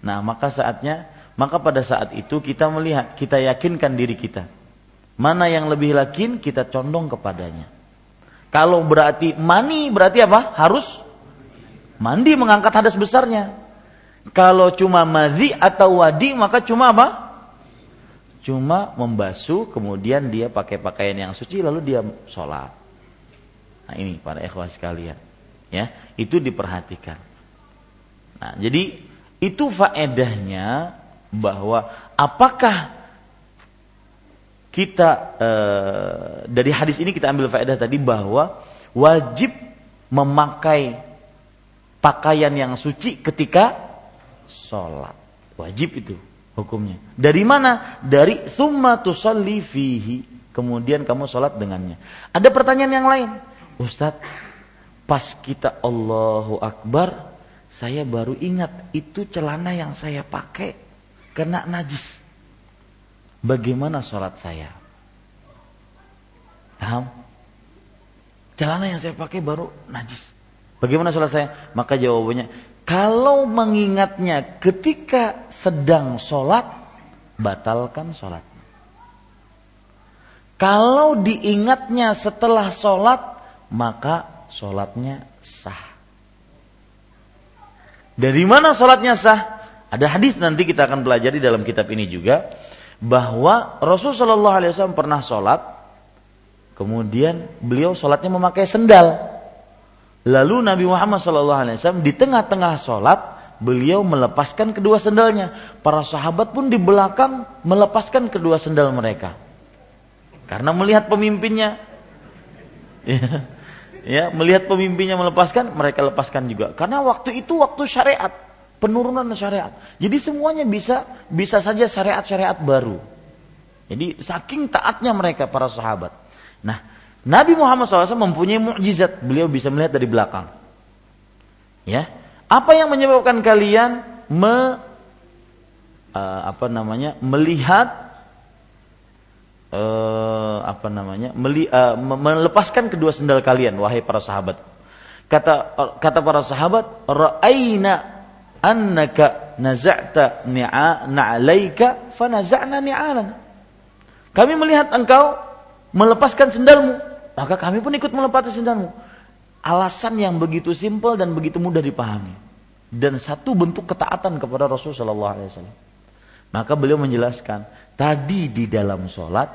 Nah, maka saatnya, maka pada saat itu kita melihat, kita yakinkan diri kita. Mana yang lebih yakin, kita condong kepadanya. Kalau berarti mani, berarti apa? Harus mandi mengangkat hadas besarnya. Kalau cuma madhi atau wadi, maka cuma apa? Cuma membasuh, kemudian dia pakai pakaian yang suci, lalu dia sholat. Nah ini para ikhwas sekalian. Ya, itu diperhatikan. Nah, jadi itu faedahnya bahwa apakah kita e, dari hadis ini kita ambil faedah tadi bahwa wajib memakai pakaian yang suci ketika sholat wajib itu hukumnya dari mana dari summa tusalli fihi kemudian kamu sholat dengannya ada pertanyaan yang lain Ustadz pas kita Allahu Akbar saya baru ingat itu celana yang saya pakai kena najis. Bagaimana sholat saya? Paham? Celana yang saya pakai baru najis. Bagaimana sholat saya? Maka jawabannya, kalau mengingatnya ketika sedang sholat, batalkan sholat. Kalau diingatnya setelah sholat, maka sholatnya sah. Dari mana sholatnya sah? Ada hadis nanti kita akan pelajari dalam kitab ini juga bahwa Rasul Shallallahu Alaihi Wasallam pernah sholat, kemudian beliau sholatnya memakai sendal. Lalu Nabi Muhammad SAW di tengah-tengah sholat beliau melepaskan kedua sendalnya. Para sahabat pun di belakang melepaskan kedua sendal mereka. Karena melihat pemimpinnya, *laughs* ya, ya melihat pemimpinnya melepaskan, mereka lepaskan juga. Karena waktu itu waktu syariat, penurunan syariat. Jadi semuanya bisa bisa saja syariat-syariat baru. Jadi saking taatnya mereka para sahabat. Nah, Nabi Muhammad SAW mempunyai mukjizat, beliau bisa melihat dari belakang. Ya, apa yang menyebabkan kalian me, uh, apa namanya melihat uh, apa namanya meli, uh, melepaskan kedua sendal kalian, wahai para sahabat? Kata kata para sahabat, ra'aina annaka naza'ta na'alaika fa naza'na ni'alana. Kami melihat engkau melepaskan sendalmu, maka kami pun ikut melepaskan sendalmu. Alasan yang begitu simpel dan begitu mudah dipahami. Dan satu bentuk ketaatan kepada Rasulullah SAW. Maka beliau menjelaskan, tadi di dalam sholat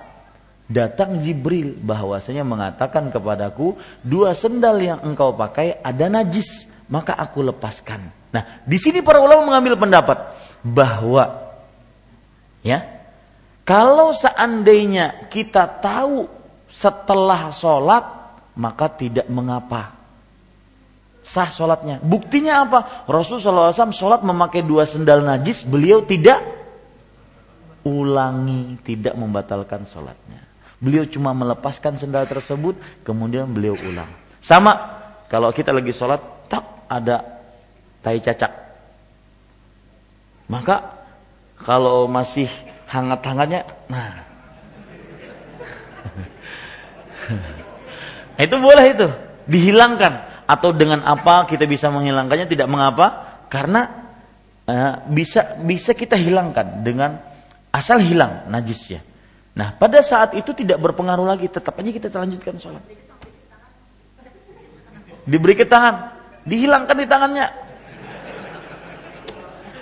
datang Jibril bahwasanya mengatakan kepadaku dua sendal yang engkau pakai ada najis maka aku lepaskan. Nah, di sini para ulama mengambil pendapat bahwa ya kalau seandainya kita tahu setelah sholat, maka tidak mengapa. Sah sholatnya. Buktinya apa? Rasulullah SAW sholat memakai dua sendal najis, beliau tidak ulangi, tidak membatalkan sholatnya. Beliau cuma melepaskan sendal tersebut, kemudian beliau ulang. Sama, kalau kita lagi sholat, tak ada tai cacak. Maka kalau masih hangat-hangatnya. Nah. *laughs* itu boleh itu, dihilangkan atau dengan apa kita bisa menghilangkannya tidak mengapa karena uh, bisa bisa kita hilangkan dengan asal hilang najisnya. Nah, pada saat itu tidak berpengaruh lagi, tetap aja kita lanjutkan sholat. Diberi ke tangan, dihilangkan di tangannya.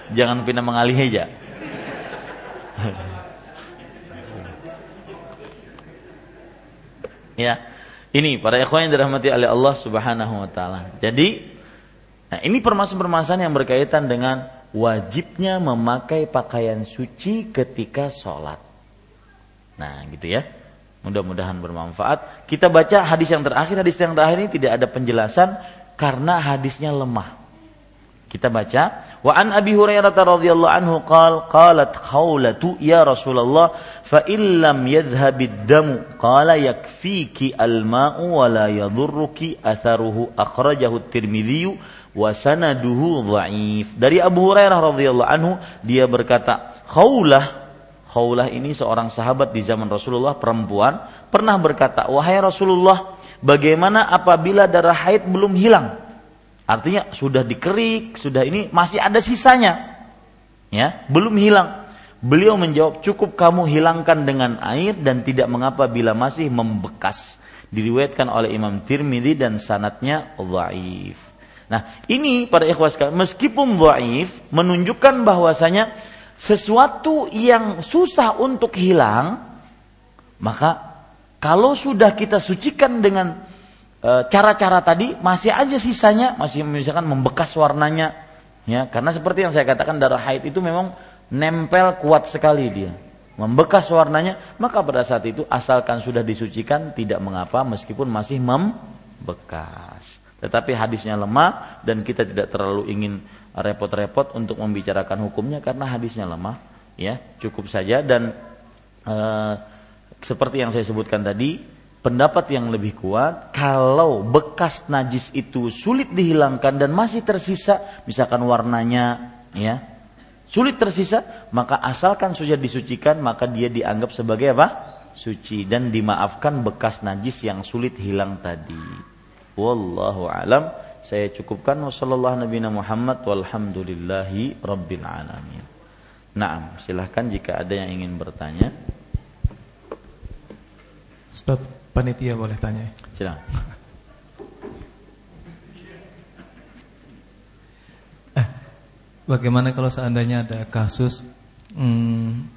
Jangan pindah mengalih aja. *laughs* ya. Ini para ikhwan yang dirahmati oleh Allah Subhanahu wa taala. Jadi nah ini permasalahan-permasalahan yang berkaitan dengan wajibnya memakai pakaian suci ketika sholat. Nah, gitu ya. Mudah-mudahan bermanfaat. Kita baca hadis yang terakhir. Hadis yang terakhir ini tidak ada penjelasan karena hadisnya lemah. Kita baca, wa an Abi Hurairah radhiyallahu anhu qal qalat khawlatu ya Rasulullah fa illam yadhhabid damu qala yakfiki al-ma'u wa la yadhurruki atharuhu akhrajahu at-Tirmidzi wa sanaduhu dhaif. Dari Abu Hurairah radhiyallahu anhu dia berkata, Khawlah Khawlah ini seorang sahabat di zaman Rasulullah perempuan pernah berkata, "Wahai Rasulullah, bagaimana apabila darah haid belum hilang?" Artinya sudah dikerik, sudah ini masih ada sisanya. Ya, belum hilang. Beliau menjawab, "Cukup kamu hilangkan dengan air dan tidak mengapa bila masih membekas." Diriwayatkan oleh Imam Tirmidzi dan sanatnya dhaif. Nah, ini pada ikhwas meskipun dhaif menunjukkan bahwasanya sesuatu yang susah untuk hilang, maka kalau sudah kita sucikan dengan cara-cara tadi masih aja sisanya masih misalkan membekas warnanya ya. Karena seperti yang saya katakan darah haid itu memang nempel kuat sekali dia. Membekas warnanya maka pada saat itu asalkan sudah disucikan tidak mengapa meskipun masih membekas. Tetapi hadisnya lemah dan kita tidak terlalu ingin repot-repot untuk membicarakan hukumnya karena hadisnya lemah ya cukup saja. Dan e, seperti yang saya sebutkan tadi pendapat yang lebih kuat kalau bekas najis itu sulit dihilangkan dan masih tersisa misalkan warnanya ya sulit tersisa maka asalkan sudah disucikan maka dia dianggap sebagai apa? Suci dan dimaafkan bekas najis yang sulit hilang tadi. Wallahu alam. Saya cukupkan. Wasallallahu nabi Muhammad walhamdulillahi rabbil alamin. Nah, silahkan jika ada yang ingin bertanya. Stop. Panitia boleh tanya. Silakan. Eh, bagaimana kalau seandainya ada kasus hmm,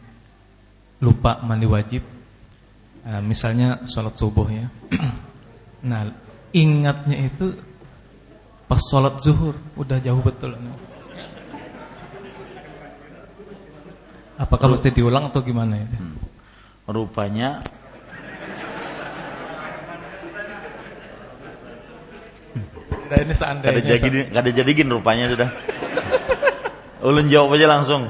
lupa mandi wajib, eh, misalnya sholat subuh ya. *clears throat* nah, ingatnya itu pas sholat zuhur udah jauh betul. Apakah mesti diulang atau gimana ya? Hmm. Rupanya Nah, ini seandainya kada jadi kada jadiin rupanya sudah. *laughs* Ulun jawab aja langsung.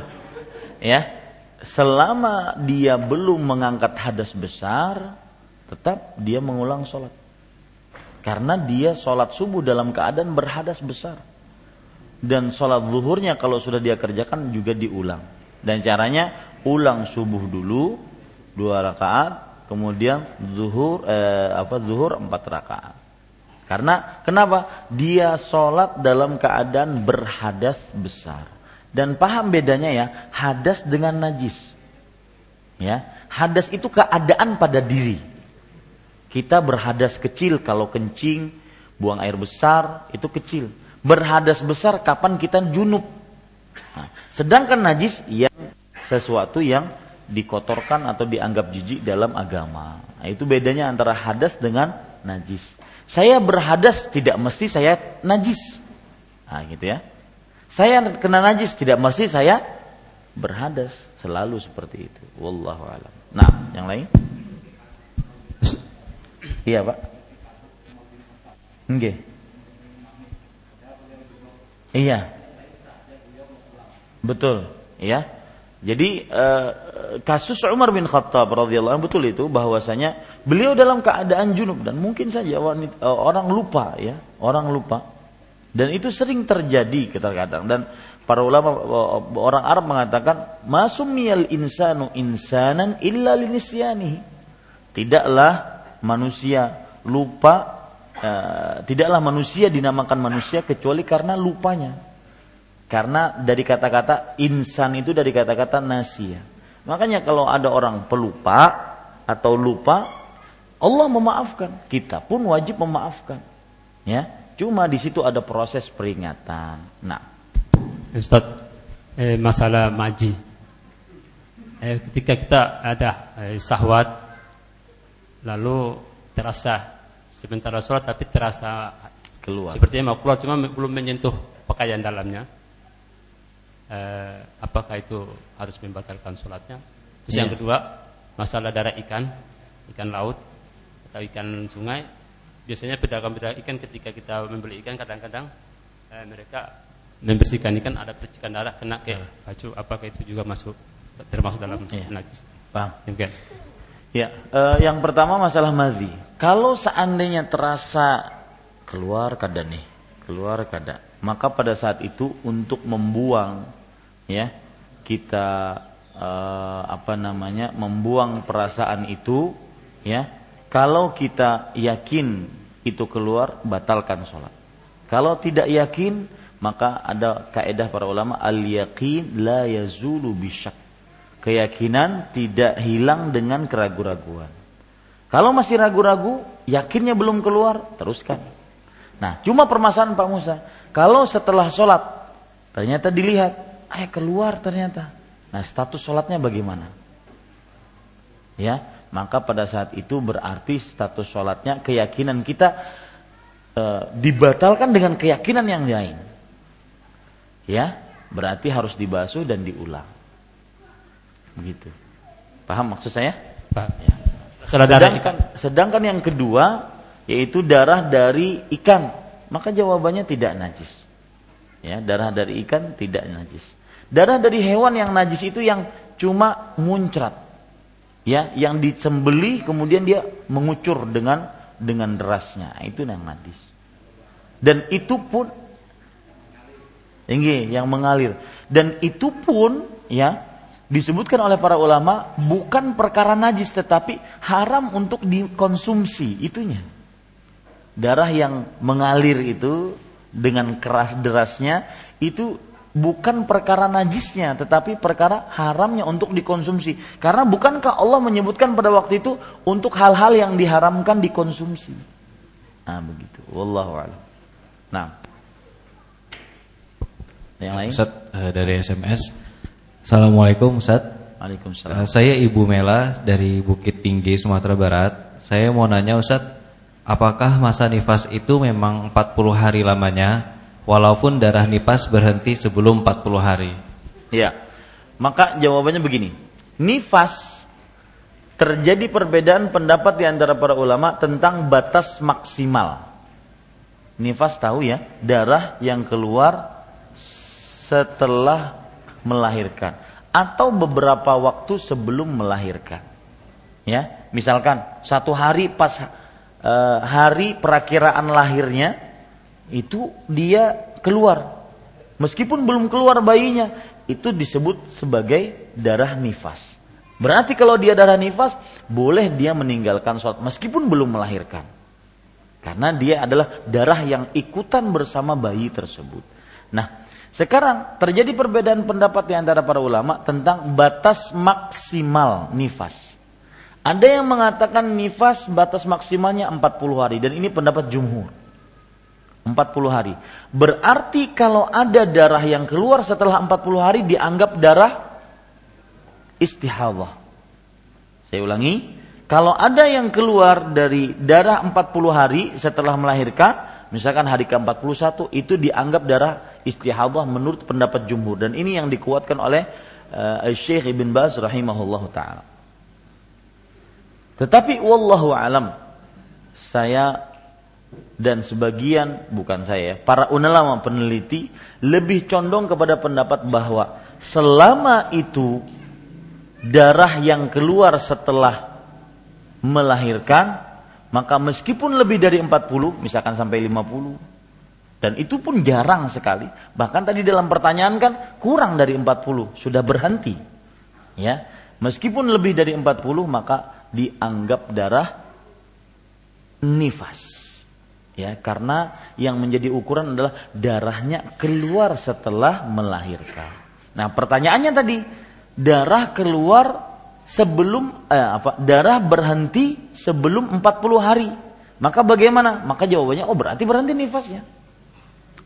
Ya. Selama dia belum mengangkat hadas besar, tetap dia mengulang sholat. Karena dia sholat subuh dalam keadaan berhadas besar. Dan sholat zuhurnya kalau sudah dia kerjakan juga diulang. Dan caranya ulang subuh dulu dua rakaat, kemudian zuhur eh, apa zuhur empat rakaat. Karena kenapa? Dia sholat dalam keadaan berhadas besar. Dan paham bedanya ya, hadas dengan najis. Ya, hadas itu keadaan pada diri. Kita berhadas kecil kalau kencing, buang air besar itu kecil. Berhadas besar kapan kita junub. Nah, sedangkan najis yang sesuatu yang dikotorkan atau dianggap jijik dalam agama. Nah, itu bedanya antara hadas dengan najis. Saya berhadas tidak mesti saya najis. Nah, gitu ya. Saya kena najis tidak mesti saya berhadas. Selalu seperti itu. Wallahu alam. Nah, yang lain? Iya, Pak. Nggih. Iya. Betul, ya. Jadi uh, kasus Umar bin Khattab radhiyallahu anhu betul itu bahwasanya beliau dalam keadaan junub dan mungkin saja wanita, uh, orang lupa ya, orang lupa. Dan itu sering terjadi kadang-kadang dan para ulama uh, orang Arab mengatakan masumiyal insanu insanan illa linisyanihi. Tidaklah manusia lupa uh, tidaklah manusia dinamakan manusia kecuali karena lupanya. Karena dari kata-kata insan itu dari kata-kata nasia. Makanya kalau ada orang pelupa atau lupa, Allah memaafkan. Kita pun wajib memaafkan. Ya, cuma di situ ada proses peringatan. Nah, Ustaz, eh, masalah maji. Eh, ketika kita ada eh, sahwat, lalu terasa sebentar sholat tapi terasa keluar. Sepertinya mau keluar cuma belum menyentuh pakaian dalamnya eh, apakah itu harus membatalkan sholatnya? Terus yeah. yang kedua, masalah darah ikan, ikan laut atau ikan sungai. Biasanya pedagang-pedagang ikan ketika kita membeli ikan kadang-kadang eh, mereka membersihkan ikan ada percikan darah kena ke iya. baju apakah itu juga masuk termasuk dalam yeah. najis? Paham. Okay. Ya, eh, yang pertama masalah madhi. Kalau seandainya terasa keluar kada nih, keluar kada, maka pada saat itu untuk membuang ya kita uh, apa namanya membuang perasaan itu ya. Kalau kita yakin itu keluar batalkan sholat. Kalau tidak yakin maka ada kaidah para ulama al yakin la yazulu bisyak. Keyakinan tidak hilang dengan keraguan-raguan. Kalau masih ragu-ragu yakinnya belum keluar teruskan. Nah cuma permasalahan Pak Musa. Kalau setelah sholat ternyata dilihat eh keluar ternyata. Nah status sholatnya bagaimana? Ya, maka pada saat itu berarti status sholatnya keyakinan kita e, dibatalkan dengan keyakinan yang lain. Ya, berarti harus dibasuh dan diulang. Begitu. Paham maksud saya? Paham. Ya. Sedangkan, sedangkan yang kedua yaitu darah dari ikan, maka jawabannya tidak najis. Ya, darah dari ikan tidak najis. Darah dari hewan yang najis itu yang cuma muncrat. Ya, yang disembeli kemudian dia mengucur dengan dengan derasnya. Itu yang najis. Dan itu pun tinggi yang mengalir. Dan itu pun ya disebutkan oleh para ulama bukan perkara najis tetapi haram untuk dikonsumsi itunya. Darah yang mengalir itu dengan keras derasnya itu bukan perkara najisnya tetapi perkara haramnya untuk dikonsumsi. Karena bukankah Allah menyebutkan pada waktu itu untuk hal-hal yang diharamkan dikonsumsi? Nah begitu. Wallahu a'lam. Nah. Yang lain? Ustaz uh, dari SMS Assalamualaikum Ustaz. Waalaikumsalam. Uh, saya Ibu Mela dari Bukit Tinggi Sumatera Barat. Saya mau nanya Ustaz apakah masa nifas itu memang 40 hari lamanya walaupun darah nifas berhenti sebelum 40 hari. Ya. Maka jawabannya begini. Nifas terjadi perbedaan pendapat di antara para ulama tentang batas maksimal. Nifas tahu ya, darah yang keluar setelah melahirkan atau beberapa waktu sebelum melahirkan. Ya, misalkan satu hari pas e, hari perakiraan lahirnya itu dia keluar. Meskipun belum keluar bayinya, itu disebut sebagai darah nifas. Berarti kalau dia darah nifas, boleh dia meninggalkan sholat meskipun belum melahirkan. Karena dia adalah darah yang ikutan bersama bayi tersebut. Nah, sekarang terjadi perbedaan pendapat di antara para ulama tentang batas maksimal nifas. Ada yang mengatakan nifas batas maksimalnya 40 hari dan ini pendapat jumhur. 40 hari. Berarti kalau ada darah yang keluar setelah 40 hari dianggap darah istihadah. Saya ulangi, kalau ada yang keluar dari darah 40 hari setelah melahirkan, misalkan hari ke-41 itu dianggap darah istihadah menurut pendapat jumhur dan ini yang dikuatkan oleh uh, Syekh Ibn Baz rahimahullah taala. Tetapi wallahu alam saya dan sebagian bukan saya, para ulama peneliti lebih condong kepada pendapat bahwa selama itu darah yang keluar setelah melahirkan maka meskipun lebih dari 40 misalkan sampai 50 dan itu pun jarang sekali bahkan tadi dalam pertanyaan kan kurang dari 40 sudah berhenti ya meskipun lebih dari 40 maka dianggap darah nifas. Ya, karena yang menjadi ukuran adalah darahnya keluar setelah melahirkan. Nah, pertanyaannya tadi, darah keluar sebelum eh, apa? Darah berhenti sebelum 40 hari. Maka bagaimana? Maka jawabannya oh berarti berhenti nifasnya.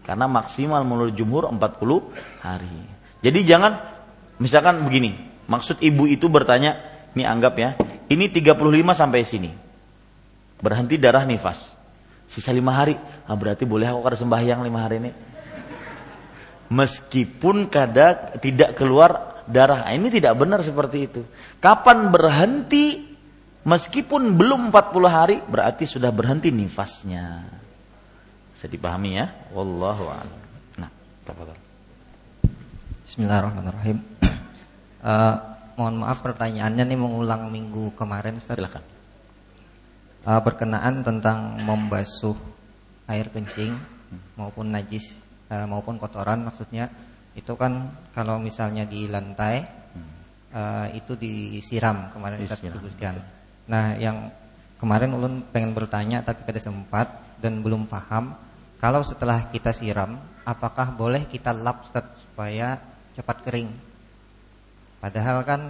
Karena maksimal menurut jumhur 40 hari. Jadi jangan misalkan begini, maksud ibu itu bertanya, ini anggap ya, ini 35 sampai sini. Berhenti darah nifas. Sisa lima hari. Ah, berarti boleh aku kada sembahyang lima hari ini. Meskipun kadang tidak keluar darah. Nah, ini tidak benar seperti itu. Kapan berhenti meskipun belum 40 hari berarti sudah berhenti nifasnya. Bisa dipahami ya? Wallahu a'lam. Nah, tafadhol. Bismillahirrahmanirrahim. Uh, *clears throat* mohon maaf pertanyaannya nih mengulang minggu kemarin Ustaz. Silakan. Uh, berkenaan tentang membasuh air kencing maupun najis uh, maupun kotoran maksudnya itu kan kalau misalnya di lantai uh, itu disiram kemarin Ustaz sebutkan. Nah, yang kemarin ulun pengen bertanya tapi kada sempat dan belum paham kalau setelah kita siram apakah boleh kita lap Ustaz supaya cepat kering Padahal kan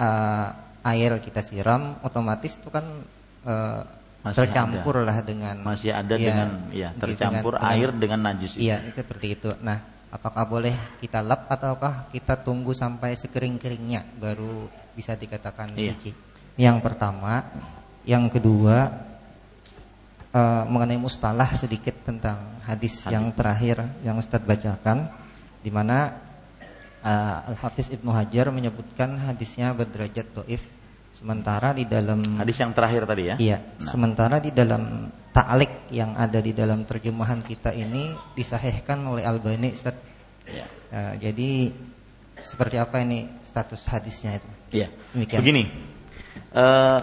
uh, air kita siram otomatis itu kan uh, tercampur ada. lah dengan masih ada ya, dengan ya tercampur dengan, air dengan najis. Iya, seperti itu. Nah, apakah boleh kita lap ataukah kita tunggu sampai sekering-keringnya baru bisa dikatakan iya. suci? Yang pertama, yang kedua uh, mengenai mustalah sedikit tentang hadis, hadis. yang terakhir yang Ustadz bacakan di mana uh, Al-Hafiz Ibnu Hajar menyebutkan hadisnya berderajat doif sementara di dalam hadis yang terakhir tadi ya? Iya nah. sementara di dalam ta'lik yang ada di dalam terjemahan kita ini disahihkan oleh Al-Bani Ustaz. Ya. uh, jadi seperti apa ini status hadisnya itu? Iya. Begini uh,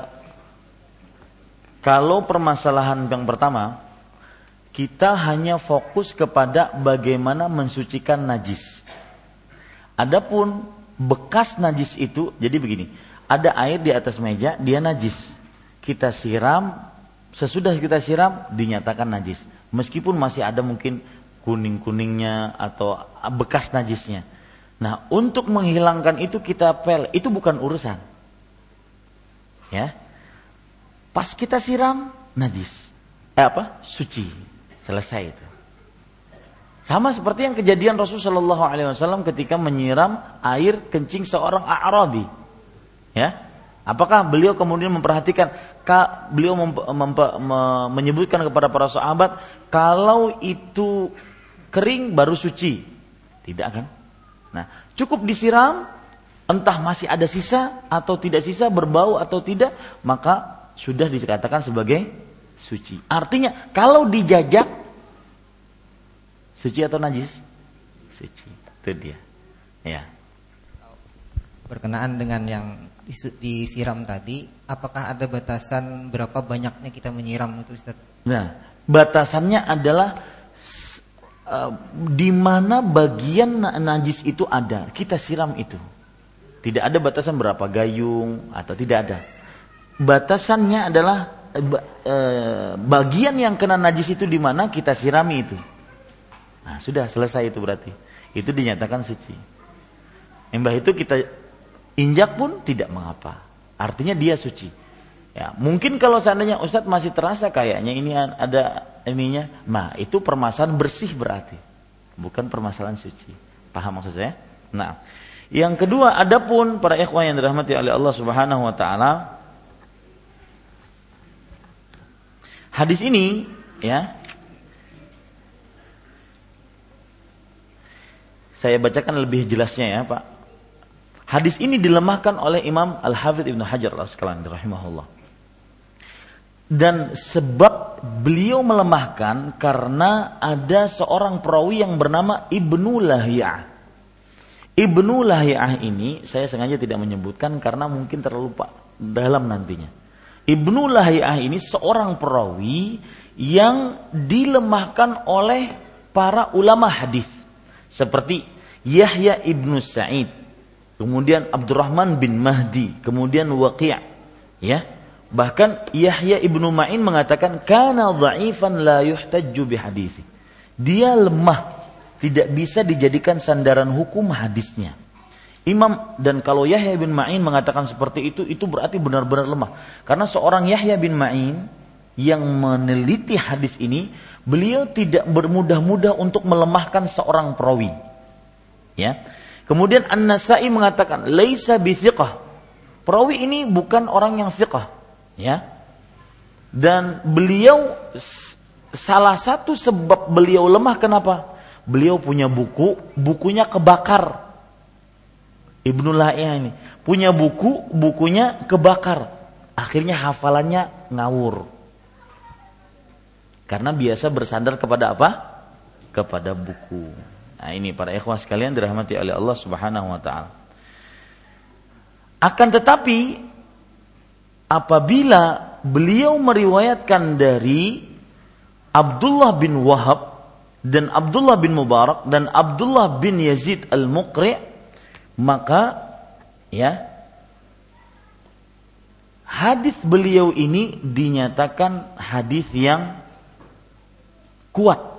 kalau permasalahan yang pertama kita hanya fokus kepada bagaimana mensucikan najis. Adapun bekas najis itu jadi begini, ada air di atas meja, dia najis. Kita siram, sesudah kita siram dinyatakan najis. Meskipun masih ada mungkin kuning-kuningnya atau bekas najisnya. Nah, untuk menghilangkan itu kita pel, itu bukan urusan. Ya. Pas kita siram najis. Eh apa? Suci. Selesai itu. Sama seperti yang kejadian Rasulullah SAW ketika menyiram air kencing seorang Arabi. Ya, apakah beliau kemudian memperhatikan? Beliau mem, mem, me, menyebutkan kepada para sahabat kalau itu kering baru suci. Tidak kan? Nah, cukup disiram entah masih ada sisa atau tidak sisa, berbau atau tidak, maka sudah dikatakan sebagai suci. Artinya kalau dijajak suci atau najis? Suci. Itu dia. Ya. Berkenaan dengan yang disiram tadi, apakah ada batasan berapa banyaknya kita menyiram itu Ustaz? Nah, batasannya adalah uh, di mana bagian najis itu ada, kita siram itu. Tidak ada batasan berapa gayung atau tidak ada. Batasannya adalah uh, bagian yang kena najis itu di mana kita sirami itu. Nah, sudah selesai itu berarti. Itu dinyatakan suci. Embah itu kita injak pun tidak mengapa. Artinya dia suci. Ya, mungkin kalau seandainya Ustadz masih terasa kayaknya ini ada ininya, nah itu permasalahan bersih berarti, bukan permasalahan suci. Paham maksud saya? Nah, yang kedua, adapun para ikhwan yang dirahmati oleh Allah Subhanahu wa taala, hadis ini ya saya bacakan lebih jelasnya ya, Pak. Hadis ini dilemahkan oleh Imam Al-Hafidh Ibnu Hajar al-Asqalani rahimahullah. Dan sebab beliau melemahkan karena ada seorang perawi yang bernama Ibnu Lahiyah. Ibnu Lahiyah ini saya sengaja tidak menyebutkan karena mungkin terlalu dalam nantinya. Ibnu Lahiyah ini seorang perawi yang dilemahkan oleh para ulama hadis seperti Yahya ibnu Sa'id kemudian Abdurrahman bin Mahdi, kemudian Waqi', ya. Bahkan Yahya ibnu Ma'in mengatakan kana dha'ifan la yuhtajju bihadisi. Dia lemah, tidak bisa dijadikan sandaran hukum hadisnya. Imam dan kalau Yahya bin Ma'in mengatakan seperti itu, itu berarti benar-benar lemah. Karena seorang Yahya bin Ma'in yang meneliti hadis ini, beliau tidak bermudah-mudah untuk melemahkan seorang perawi. Ya. Kemudian An-Nasai mengatakan, "Laisa bithiqah." Perawi ini bukan orang yang thiqah, ya. Dan beliau salah satu sebab beliau lemah kenapa? Beliau punya buku, bukunya kebakar. Ibnu La'iyah ini punya buku, bukunya kebakar. Akhirnya hafalannya ngawur. Karena biasa bersandar kepada apa? Kepada buku. Nah, ini para ikhwah sekalian dirahmati oleh Allah Subhanahu wa taala. Akan tetapi apabila beliau meriwayatkan dari Abdullah bin Wahab dan Abdullah bin Mubarak dan Abdullah bin Yazid al-Muqri maka ya hadis beliau ini dinyatakan hadis yang kuat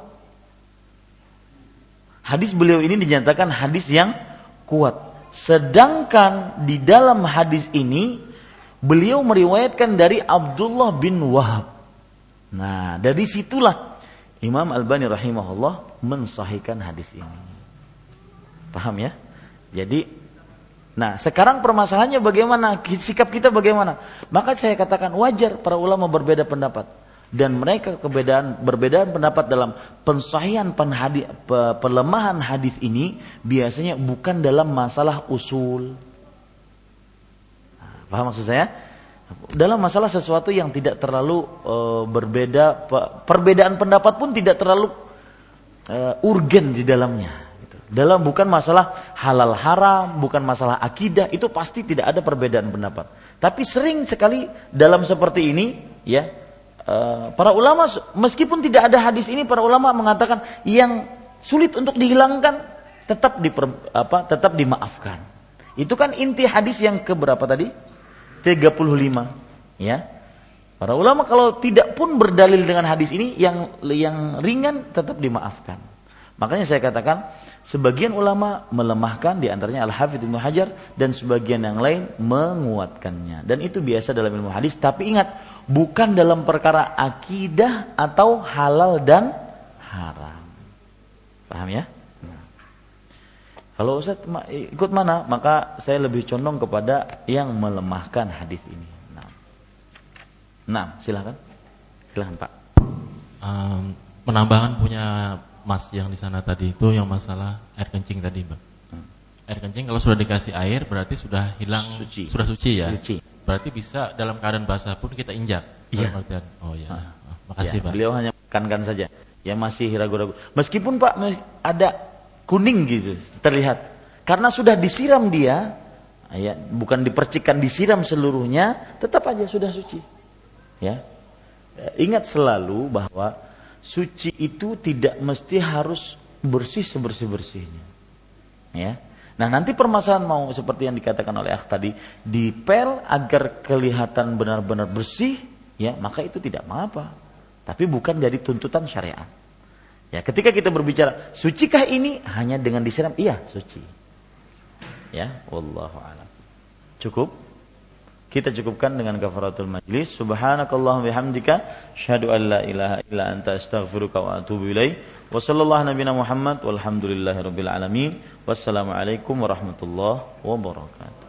Hadis beliau ini dinyatakan hadis yang kuat. Sedangkan di dalam hadis ini beliau meriwayatkan dari Abdullah bin Wahab. Nah, dari situlah Imam Al-Bani rahimahullah mensahihkan hadis ini. Paham ya? Jadi Nah, sekarang permasalahannya bagaimana? Sikap kita bagaimana? Maka saya katakan wajar para ulama berbeda pendapat dan mereka kebedaan berbedaan pendapat dalam pensahihan penhadi, pelemahan hadis ini biasanya bukan dalam masalah usul. Nah, paham maksud saya? Dalam masalah sesuatu yang tidak terlalu uh, berbeda, perbedaan pendapat pun tidak terlalu uh, urgen di dalamnya. Gitu. Dalam bukan masalah halal haram, bukan masalah akidah, itu pasti tidak ada perbedaan pendapat. Tapi sering sekali dalam seperti ini, ya para ulama meskipun tidak ada hadis ini para ulama mengatakan yang sulit untuk dihilangkan tetap diper, apa tetap dimaafkan. Itu kan inti hadis yang ke berapa tadi? 35 ya. Para ulama kalau tidak pun berdalil dengan hadis ini yang yang ringan tetap dimaafkan. Makanya saya katakan sebagian ulama melemahkan di antaranya Al-Hafidz Ibnu Hajar dan sebagian yang lain menguatkannya. Dan itu biasa dalam ilmu hadis, tapi ingat bukan dalam perkara akidah atau halal dan haram. Paham ya? Nah. Kalau Ustaz ikut mana, maka saya lebih condong kepada yang melemahkan hadis ini. Nah, nah silakan. Silakan Pak. Um, penambahan punya Mas yang di sana tadi itu yang masalah air kencing tadi, Mbak. Air kencing kalau sudah dikasih air berarti sudah hilang Suci. sudah suci ya. Suci. Berarti bisa dalam keadaan basah pun kita injak. Iya. Artian, Oh ya. Ah. Oh, makasih, Ya, Pak. Beliau hanya kan saja. Ya masih ragu-ragu. Meskipun Pak ada kuning gitu terlihat. Karena sudah disiram dia, ya bukan dipercikan disiram seluruhnya, tetap aja sudah suci. Ya. Ingat selalu bahwa suci itu tidak mesti harus bersih sebersih-bersihnya. Ya. Nah, nanti permasalahan mau seperti yang dikatakan oleh Akh tadi, dipel agar kelihatan benar-benar bersih, ya, maka itu tidak mengapa. Tapi bukan jadi tuntutan syariat. Ya, ketika kita berbicara, sucikah ini hanya dengan disiram? Iya, suci. Ya, a'lam. Cukup? Kita cukupkan dengan kafaratul majlis. Subhanakallahumma bihamdika asyhadu an la ilaha illa anta astaghfiruka wa atubu ilaik. Wa sallallahu nabiyana Muhammad walhamdulillahi rabbil alamin. Wassalamualaikum warahmatullahi wabarakatuh.